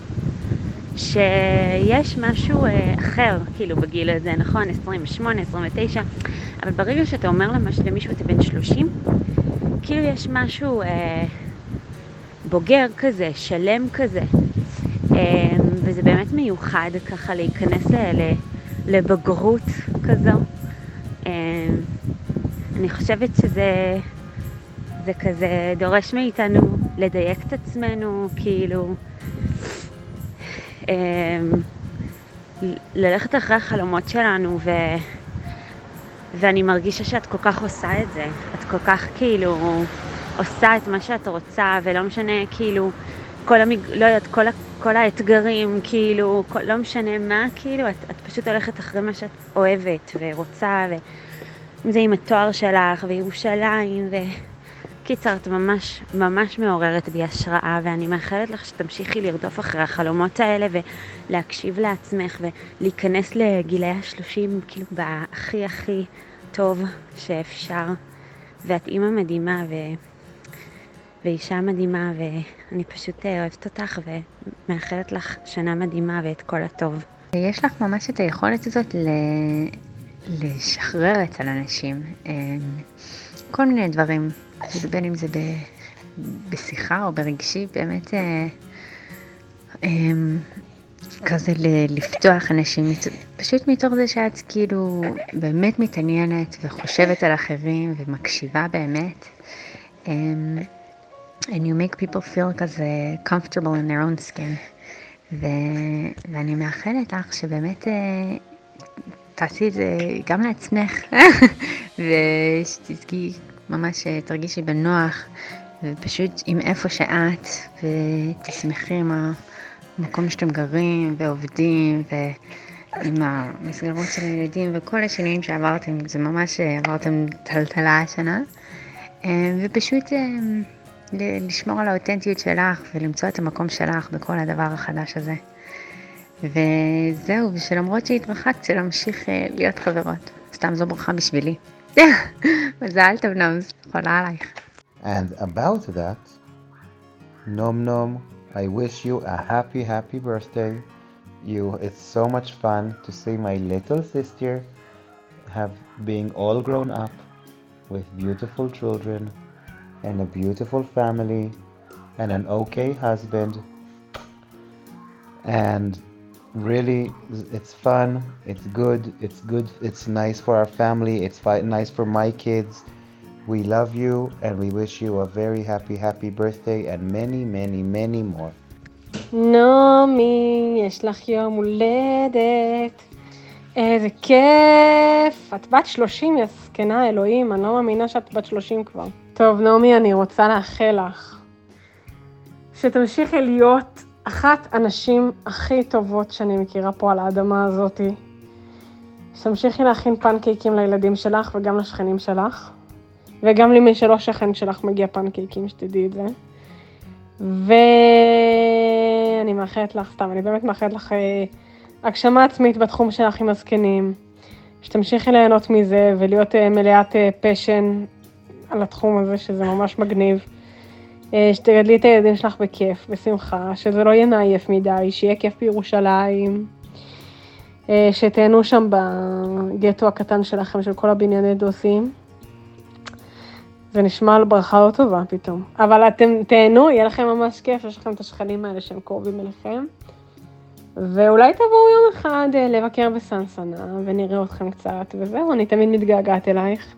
שיש משהו אחר, כאילו, בגיל הזה, נכון? 28, 29, אבל ברגע שאתה אומר למישהו, אתה בן 30, כאילו יש משהו אה, בוגר כזה, שלם כזה, אה, וזה באמת מיוחד ככה להיכנס ל, לבגרות כזו. אה, אני חושבת שזה... זה כזה דורש מאיתנו לדייק את עצמנו, כאילו, ללכת אחרי החלומות שלנו, ו... ואני מרגישה שאת כל כך עושה את זה. את כל כך כאילו עושה את מה שאת רוצה, ולא משנה כאילו כל המג... לא יודעת, כל, ה... כל האתגרים, כאילו, כל... לא משנה מה, כאילו, את, את פשוט הולכת אחרי מה שאת אוהבת ורוצה, ואם זה עם התואר שלך, וירושלים, ו... קיצר, את ממש ממש מעוררת בי השראה, ואני מאחלת לך שתמשיכי לרדוף אחרי החלומות האלה ולהקשיב לעצמך ולהיכנס לגילאי השלושים, כאילו, בהכי הכי טוב שאפשר. ואת אימא מדהימה ו... ואישה מדהימה, ואני פשוט אוהבת אותך ומאחלת לך שנה מדהימה ואת כל הטוב. יש לך ממש את היכולת הזאת ל... לשחרר אצל אנשים כל מיני דברים. בין אם זה ב, בשיחה או ברגשי, באמת אה, אה, כזה ל, לפתוח אנשים, פשוט מתוך זה שאת כאילו באמת מתעניינת וחושבת על אחרים ומקשיבה באמת. אה, and you make people feel כזה comfortable in their own skin. ו, ואני מאחלת לך שבאמת אה, תעשי את זה גם לעצמך, ושתזכי ממש תרגישי בנוח, ופשוט עם איפה שאת, ותשמחי עם המקום שאתם גרים ועובדים, ועם המסגרות של הילדים וכל השינויים שעברתם, זה ממש עברתם טלטלה השנה. ופשוט לשמור על האותנטיות שלך ולמצוא את המקום שלך בכל הדבר החדש הזה. וזהו, ושלמרות שהתרחקת, שנמשיך להיות חברות. סתם זו ברכה בשבילי. מזל טוב נומס, חולה עלייך. And about that, Nom Nom, I wish you a happy, happy birthday. You, it's so much fun to see my little sister have being all grown up with beautiful children and a beautiful family and an okay husband. And really, it's fun, it's good, it's good, it's nice for our family, it's fi- nice for my kids. We love you and we wish you a very happy, happy birthday and many, many, many more. נעמי, יש לך יום הולדת. איזה כיף. את בת 30, יא זקנה אלוהים, אני לא מאמינה שאת בת 30 כבר. טוב, נעמי, אני רוצה לאחל לך שתמשיכי להיות אחת הנשים הכי טובות שאני מכירה פה על האדמה הזאתי. שתמשיכי להכין פנקייקים לילדים שלך וגם לשכנים שלך. וגם למי שלא שכן שלך מגיע פנקייקים, שתדעי את זה. ואני מאחלת לך, סתם, אני באמת מאחלת לך אה, הגשמה עצמית בתחום שלך עם הזקנים, שתמשיכי ליהנות מזה ולהיות אה, מלאת פשן על התחום הזה, שזה ממש מגניב. אה, שתגדלי את הילדים שלך בכיף, בשמחה, שזה לא יהיה מעייף מדי, שיהיה כיף בירושלים, שתהנו שם בגטו הקטן שלכם, של כל הבנייני דוסים. זה נשמע על ברכה לא טובה פתאום. אבל אתם תהנו, יהיה לכם ממש כיף, יש לכם את השכנים האלה שהם קרובים אליכם. ואולי תבואו יום אחד לבקר בסנסנה, ונראה אתכם קצת, וזהו, אני תמיד מתגעגעת אלייך,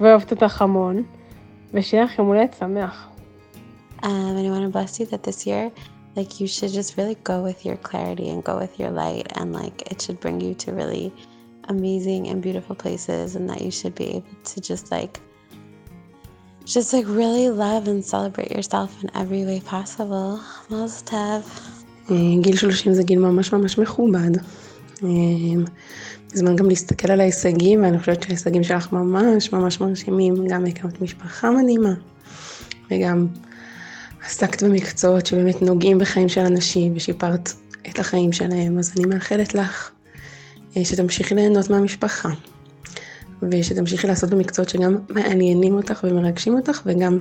ואוהבת אותך המון, ושיהיה לך יום הולדת שמח. Um, and I want to bless you that this year, like you should just really go with your clarity and go with your light, and like it should bring you to really amazing and beautiful places, and that you should be able to just like just like really love and celebrate yourself in every way possible. מזל טוב. גיל 30 זה גיל ממש ממש מכובד. זמן גם להסתכל על ההישגים, ואני חושבת שההישגים שלך ממש ממש מרשימים, גם הקמת משפחה מדהימה, וגם עסקת במקצועות שבאמת נוגעים בחיים של אנשים, ושיפרת את החיים שלהם, אז אני מאחלת לך שתמשיכי ליהנות מהמשפחה, ושתמשיכי לעשות במקצועות שגם מעניינים אותך ומרגשים אותך וגם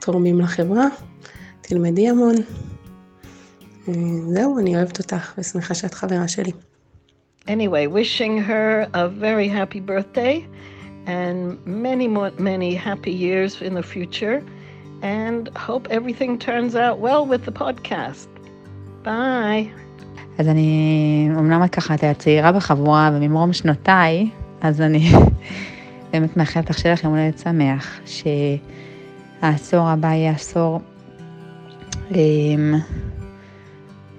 תורמים לחברה. תלמדי המון. זהו, אני אוהבת אותך ושמחה שאת חברה שלי. Anyway, wishing her a very happy birthday and many more, many happy years in the future and hope everything turns out well with the podcast. Bye. אז אני, אמנם את ככה, את הצעירה בחבורה וממרום שנותיי, אז אני באמת מאחלת לך שיהיה לך יום הולדת שמח, שהעשור הבא יהיה עשור אה,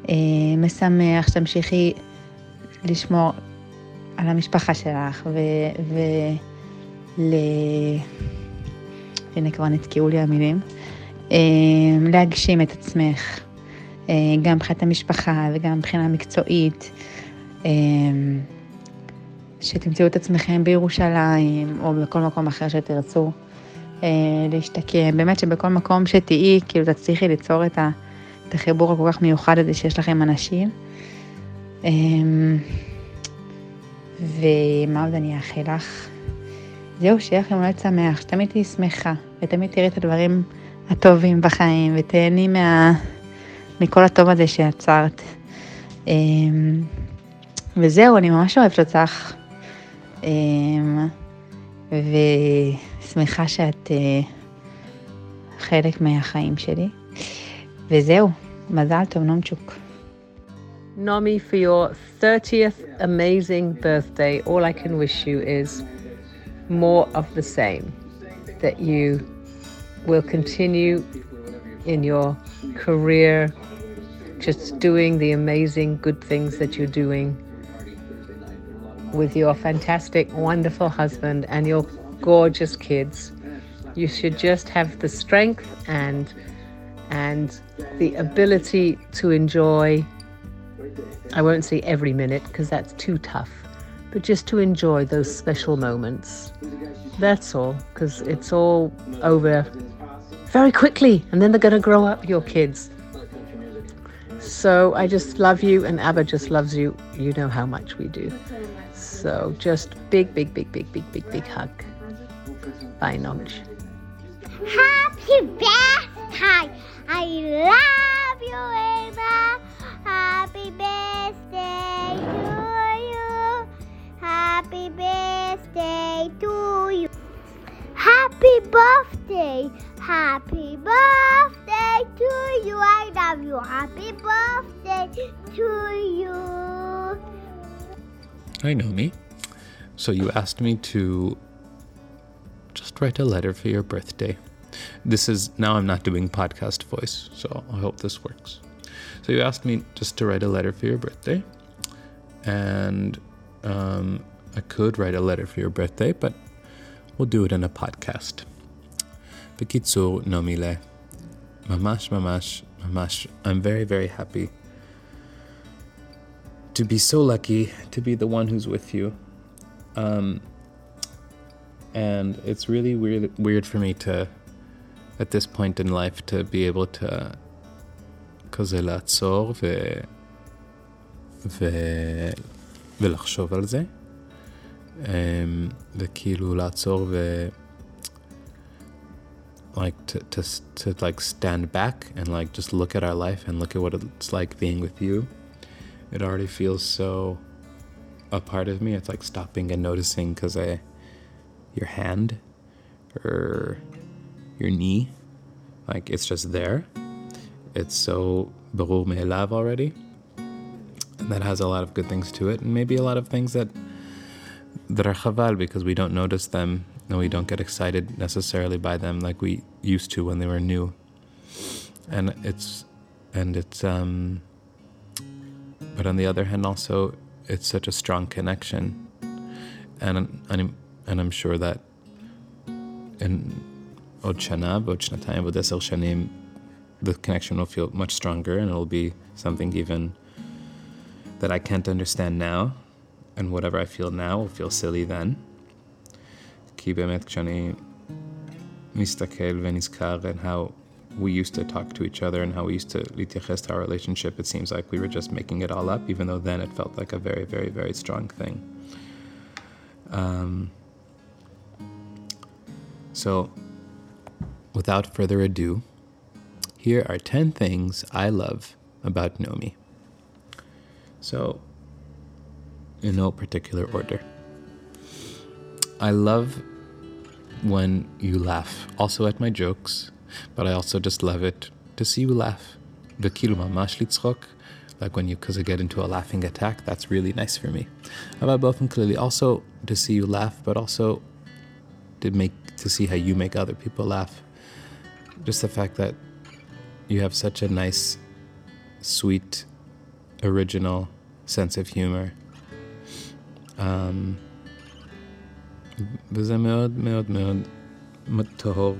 אה, משמח, שתמשיכי לשמור על המשפחה שלך ו... ו ל... הנה כבר נתקעו לי המילים. אה, להגשים את עצמך, אה, גם מבחינת המשפחה וגם מבחינה מקצועית. אה, שתמצאו את עצמכם בירושלים או בכל מקום אחר שתרצו אה, להשתקם. באמת שבכל מקום שתהיי, כאילו תצליחי ליצור את החיבור הכל כך מיוחד הזה שיש לכם אנשים. אה, ומה עוד אני אאחל לך? זהו, שיהיה לכם הולדת שמח, שתמיד תהיי שמחה, ותמיד תראי את הדברים הטובים בחיים, ותהני מה... מכל הטוב הזה שיצרת. אה, וזהו, אני ממש אוהבת אותך. ושמחה שאת חלק מהחיים שלי. וזהו, מזל טוב, נומצ'וק. Nomi, for your 30th amazing birthday, all I can wish you is more of the same. That you will continue in your career just doing the amazing good things that you're doing with your fantastic, wonderful husband and your gorgeous kids. You should just have the strength and and the ability to enjoy I won't say every minute because that's too tough, but just to enjoy those special moments. That's all, because it's all over very quickly, and then they're going to grow up, your kids. So I just love you, and Abba just loves you. You know how much we do. So just big, big, big, big, big, big, big hug. Bye, Nomj. Happy birthday! I love you, Ava. Happy birthday to you. Happy birthday to you. Happy birthday. Happy birthday to you. I love you. Happy birthday to you. Hi, Nomi. So you asked me to just write a letter for your birthday. This is now I'm not doing podcast voice, so I hope this works. So you asked me just to write a letter for your birthday, and um, I could write a letter for your birthday, but we'll do it in a podcast. Bikitsu no mile. Mamash, mamash, mamash. I'm very, very happy to be so lucky to be the one who's with you. Um, and it's really weird, weird for me to, at this point in life, to be able to כזה לעצור ו... ו... ולחשוב על זה. Um, וכאילו לעצור ו... like to, to, to like stand back and like just look at our life and look at what it's like being with you it already feels so a part of me. It's like stopping and noticing because I, your hand or your knee, like it's just there. It's so ברור מאליו already. And that has a lot of good things to it, and maybe a lot of things that that are chaval because we don't notice them and we don't get excited necessarily by them like we used to when they were new. And it's and it's um but on the other hand, also it's such a strong connection, and and, and I'm sure that in עוד שנה, בעוד שנתיים, בעוד עשר שנים, the connection will feel much stronger, and it'll be something even that I can't understand now, and whatever I feel now will feel silly then. כי באמת כשאני מסתכל ונזכר and how we used to talk to each other and how we used to להתייחס to our relationship, it seems like we were just making it all up, even though then it felt like a very, very, very strong thing. Um, so, without further ado, here are 10 things I love about Nomi. So, in no particular order. I love when you laugh, also at my jokes, but I also just love it to see you laugh. וכאילו ממש לצחוק, like when you cause I get into a laughing attack, that's really nice for me. About both and clearly also to see you laugh, but also to make to see how you make other people laugh. Just the fact that you have such a nice, sweet, original sense of humor. Um, וזה מאוד מאוד מאוד טהור,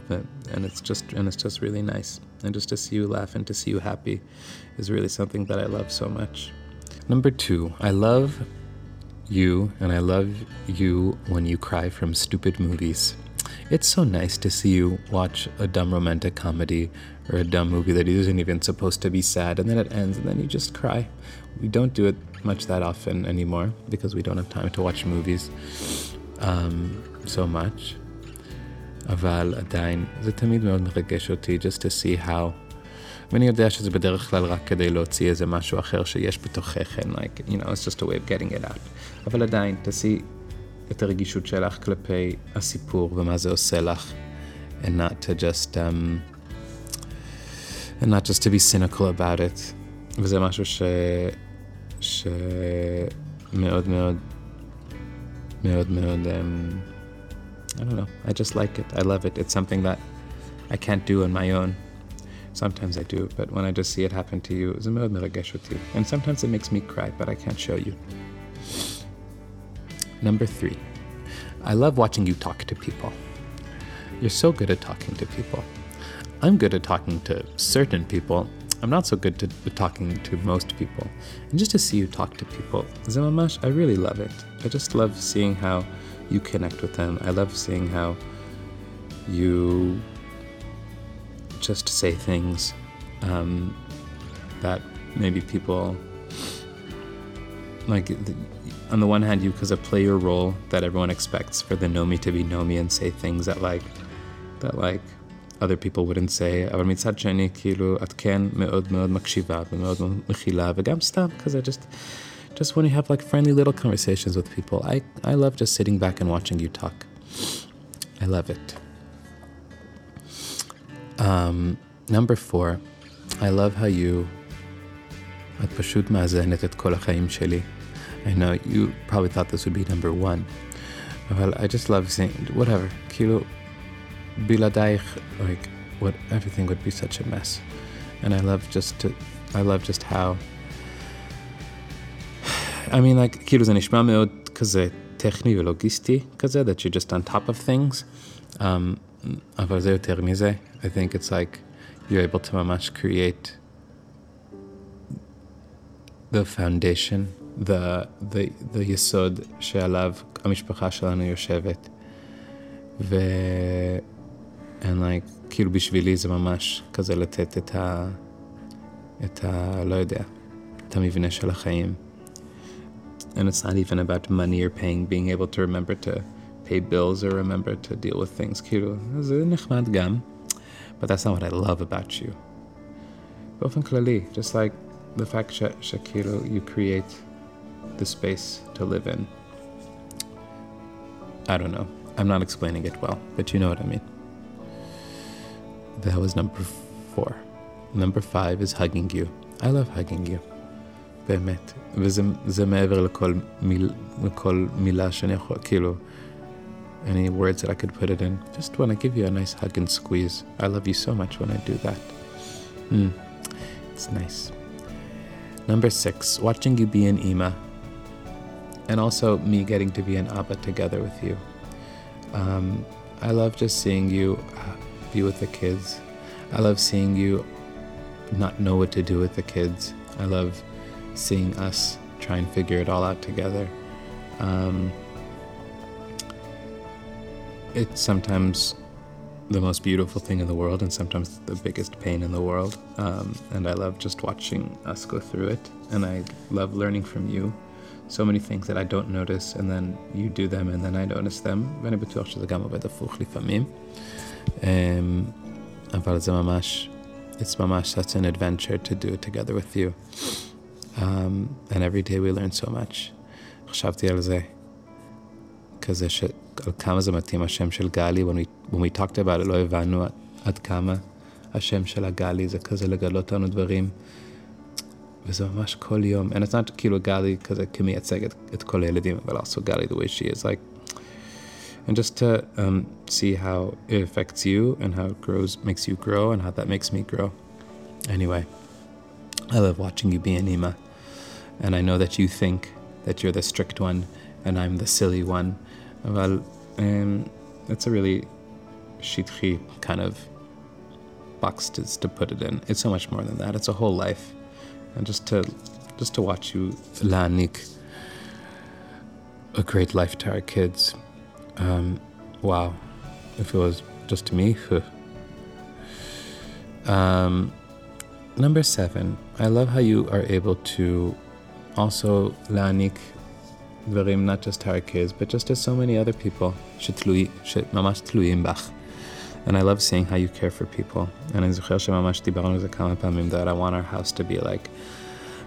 and it's just and it's just really nice. And just to see you laugh and to see you happy is really something that I love so much. Number two, I love you and I love you when you cry from stupid movies. It's so nice to see you watch a dumb romantic comedy or a dumb movie that isn't even supposed to be sad and then it ends and then you just cry. We don't do it much that often anymore because we don't have time to watch movies um, so much. אבל עדיין זה תמיד מאוד מרגש אותי just to see how ואני יודע שזה בדרך כלל רק כדי להוציא איזה משהו אחר שיש בתוכך and like you know it's just a way of getting it out אבל עדיין to see את הרגישות שלך כלפי הסיפור ומה זה עושה לך and not to just um, and not just to be cynical about it וזה משהו ש... שמאוד מאוד מאוד מאוד um, I don't know. I just like it. I love it. It's something that I can't do on my own. Sometimes I do, but when I just see it happen to you, זה מאוד מרגש אותי. And sometimes it makes me cry, but I can't show you. Number three, I love watching you talk to people. You're so good at talking to people. I'm good at talking to certain people, I'm not so good at talking to most people. And just to see you talk to people, Zimamash, I really love it. I just love seeing how you connect with them. I love seeing how you just say things um, that maybe people like on the one hand you because of play your role that everyone expects for the Nomi to be Nomi and say things that like that like other people wouldn't say, אבל מצד שני, כאילו, את כן מאוד מאוד מקשיבה ומאוד מאוד מכילה, וגם סתם, because I just, just when you have like friendly little conversations with people, I, I love just sitting back and watching you talk. I love it. Um, number four, I love how you, את פשוט מאזנת את כל החיים שלי. I know you probably thought this would be number one, but I just love saying, whatever, כאילו, בלעדייך, like, what, everything would be such a mess. And I love just to, I love just how, I mean, like, כאילו זה נשמע מאוד כזה טכני ולוגיסטי כזה, that you're just on top of things. Um, אבל זה יותר מזה. I think it's like you're able to ממש create the foundation, the, the, the יסוד שעליו המשפחה שלנו יושבת. ו... and like, כאילו בשבילי זה ממש כזה לתת את ה... את ה... לא יודע, את המבנה של החיים. And it's not even about money or paying, being able to remember to pay bills or remember to deal with things. כאילו, זה נחמד גם. But that's not what I love about you. באופן כללי, just like the fact ש, שכאילו you create the space to live in. I don't know. I'm not explaining it well, but you know what I mean. That was number four. Number five is hugging you. I love hugging you. באמת. וזה זה מעבר לכל, מיל, לכל מילה שאני יכול, כאילו, any words that I could put it in. Just when I give you a nice hug and squeeze. I love you so much when I do that. Mm, it's nice. Number six, watching you be an Ima. And also me getting to be an Abba together with you. Um, I love just seeing you uh, be with the kids. I love seeing you not know what to do with the kids. I love seeing us try and figure it all out together. Um, it's sometimes the most beautiful thing in the world and sometimes the biggest pain in the world. Um, and I love just watching us go through it. And I love learning from you so many things that I don't notice, and then you do them, and then I notice them. ואני בטוח שזה גם עובד הפוך לפעמים. Um, אבל זה ממש, it's ממש such an adventure to do it together with you. Um, and every day we learn so much. חשבתי על זה, כזה ש... על כמה זה מתאים השם של גלי, when we, when we talked about it לא הבנו עד, עד כמה השם של הגלי זה כזה לגלות לנו דברים. וזה ממש כל יום, and it's not כאילו גלי כזה כמייצג את, את כל הילדים, אבל also גלי the way she is, like, and just to um, see how it affects you and how it grows, makes you grow, and how that makes me grow. Anyway, I love watching you be an Ima, and I know that you think that you're the strict one, and I'm the silly one. Well, um, it's a really shitchi kind of box to, to put it in. It's so much more than that. It's a whole life and just to just to watch you lanik a great life to our kids. Um, wow, if it was just to me. um, number seven, I love how you are able to also lanik דברים not just to our kids, but just to so many other people שתלוי, שממש תלויים בך. And I love seeing how you care for people. And אני זוכר שממש דיברנו על זה כמה פעמים, that I want our house to be like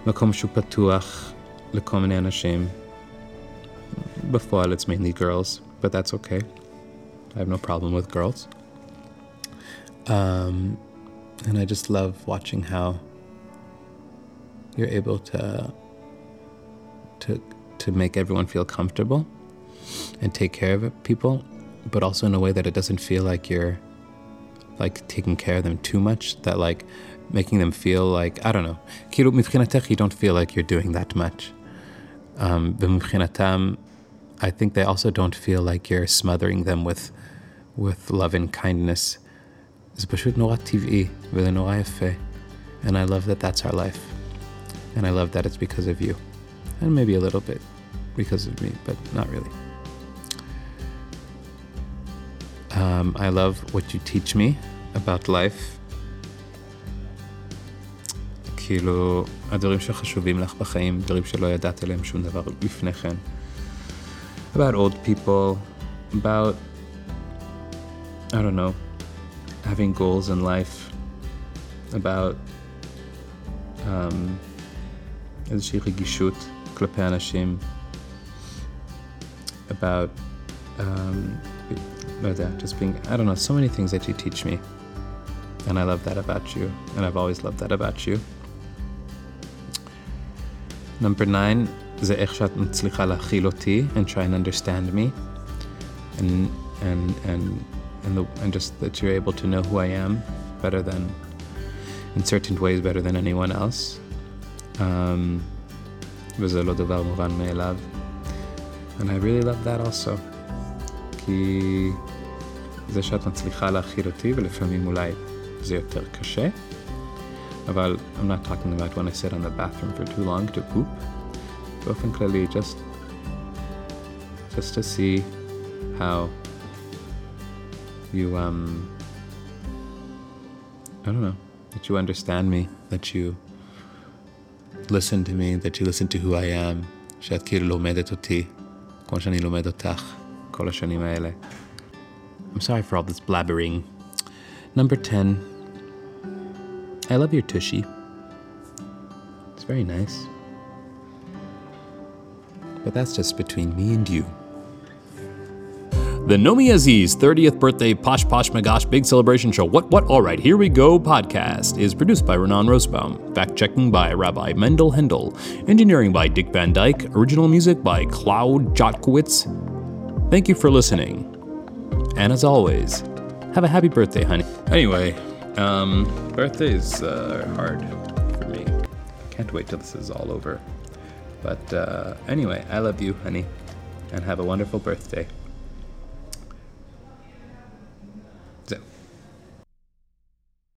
מקום שהוא פתוח לכל מיני אנשים. בפועל it's mainly girls, but that's okay. I have no problem with girls. Um, and I just love watching how you're able to to to make everyone feel comfortable and take care of people, but also in a way that it doesn't feel like you're like taking care of them too much. That like making them feel like I don't know. כאילו מבחינתך you don't feel like you're doing that much. Um, ומבחינתם, I think they also don't feel like you're smothering them with with love and kindness. זה פשוט נורא טבעי וזה נורא יפה. And I love that that's our life. And I love that it's because of you. And maybe a little bit because of me, but not really. Um, I love what you teach me about life. כאילו, הדברים שחשובים לך בחיים, דברים שלא ידעת עליהם שום דבר לפני כן. About old people, about, I don't know, having goals in life, about um, איזושהי רגישות כלפי אנשים, about, um, לא יודע, just being, I don't know, so many things that you teach me. And I love that about you, and I've always loved that about you. Number nine, זה איך שאת מצליחה להכיל אותי and try and understand me. And, and, and, and, the, and just that you're able to know who I am better than, in certain ways, better than anyone else. Um, וזה לא דבר מובן מאליו. And I really love that also. כי זה שאת מצליחה להכיל אותי, ולפעמים אולי זה יותר קשה, אבל I'm not talking about when I sit on the bathroom for too long to poop. Often clearly just just to see how you um I don't know that you understand me, that you listen to me, that you listen to who I am. I'm sorry for all this blabbering. Number 10. I love your tushy. It's very nice. But that's just between me and you. The Nomi Aziz 30th birthday Posh Posh Magosh Big Celebration Show What What Alright Here We Go podcast is produced by Ra'anan Rosebaum, fact checking by Rabbi Mendel Hendel, engineering by Dick Van Dyke, original music by Cloud Jotkowitz. Thank you for listening. And as always, have a happy birthday, honey. Anyway, um, birthdays uh, are hard for me. Can't wait till this is all over. But uh, anyway, I love you, honey, and have a wonderful birthday.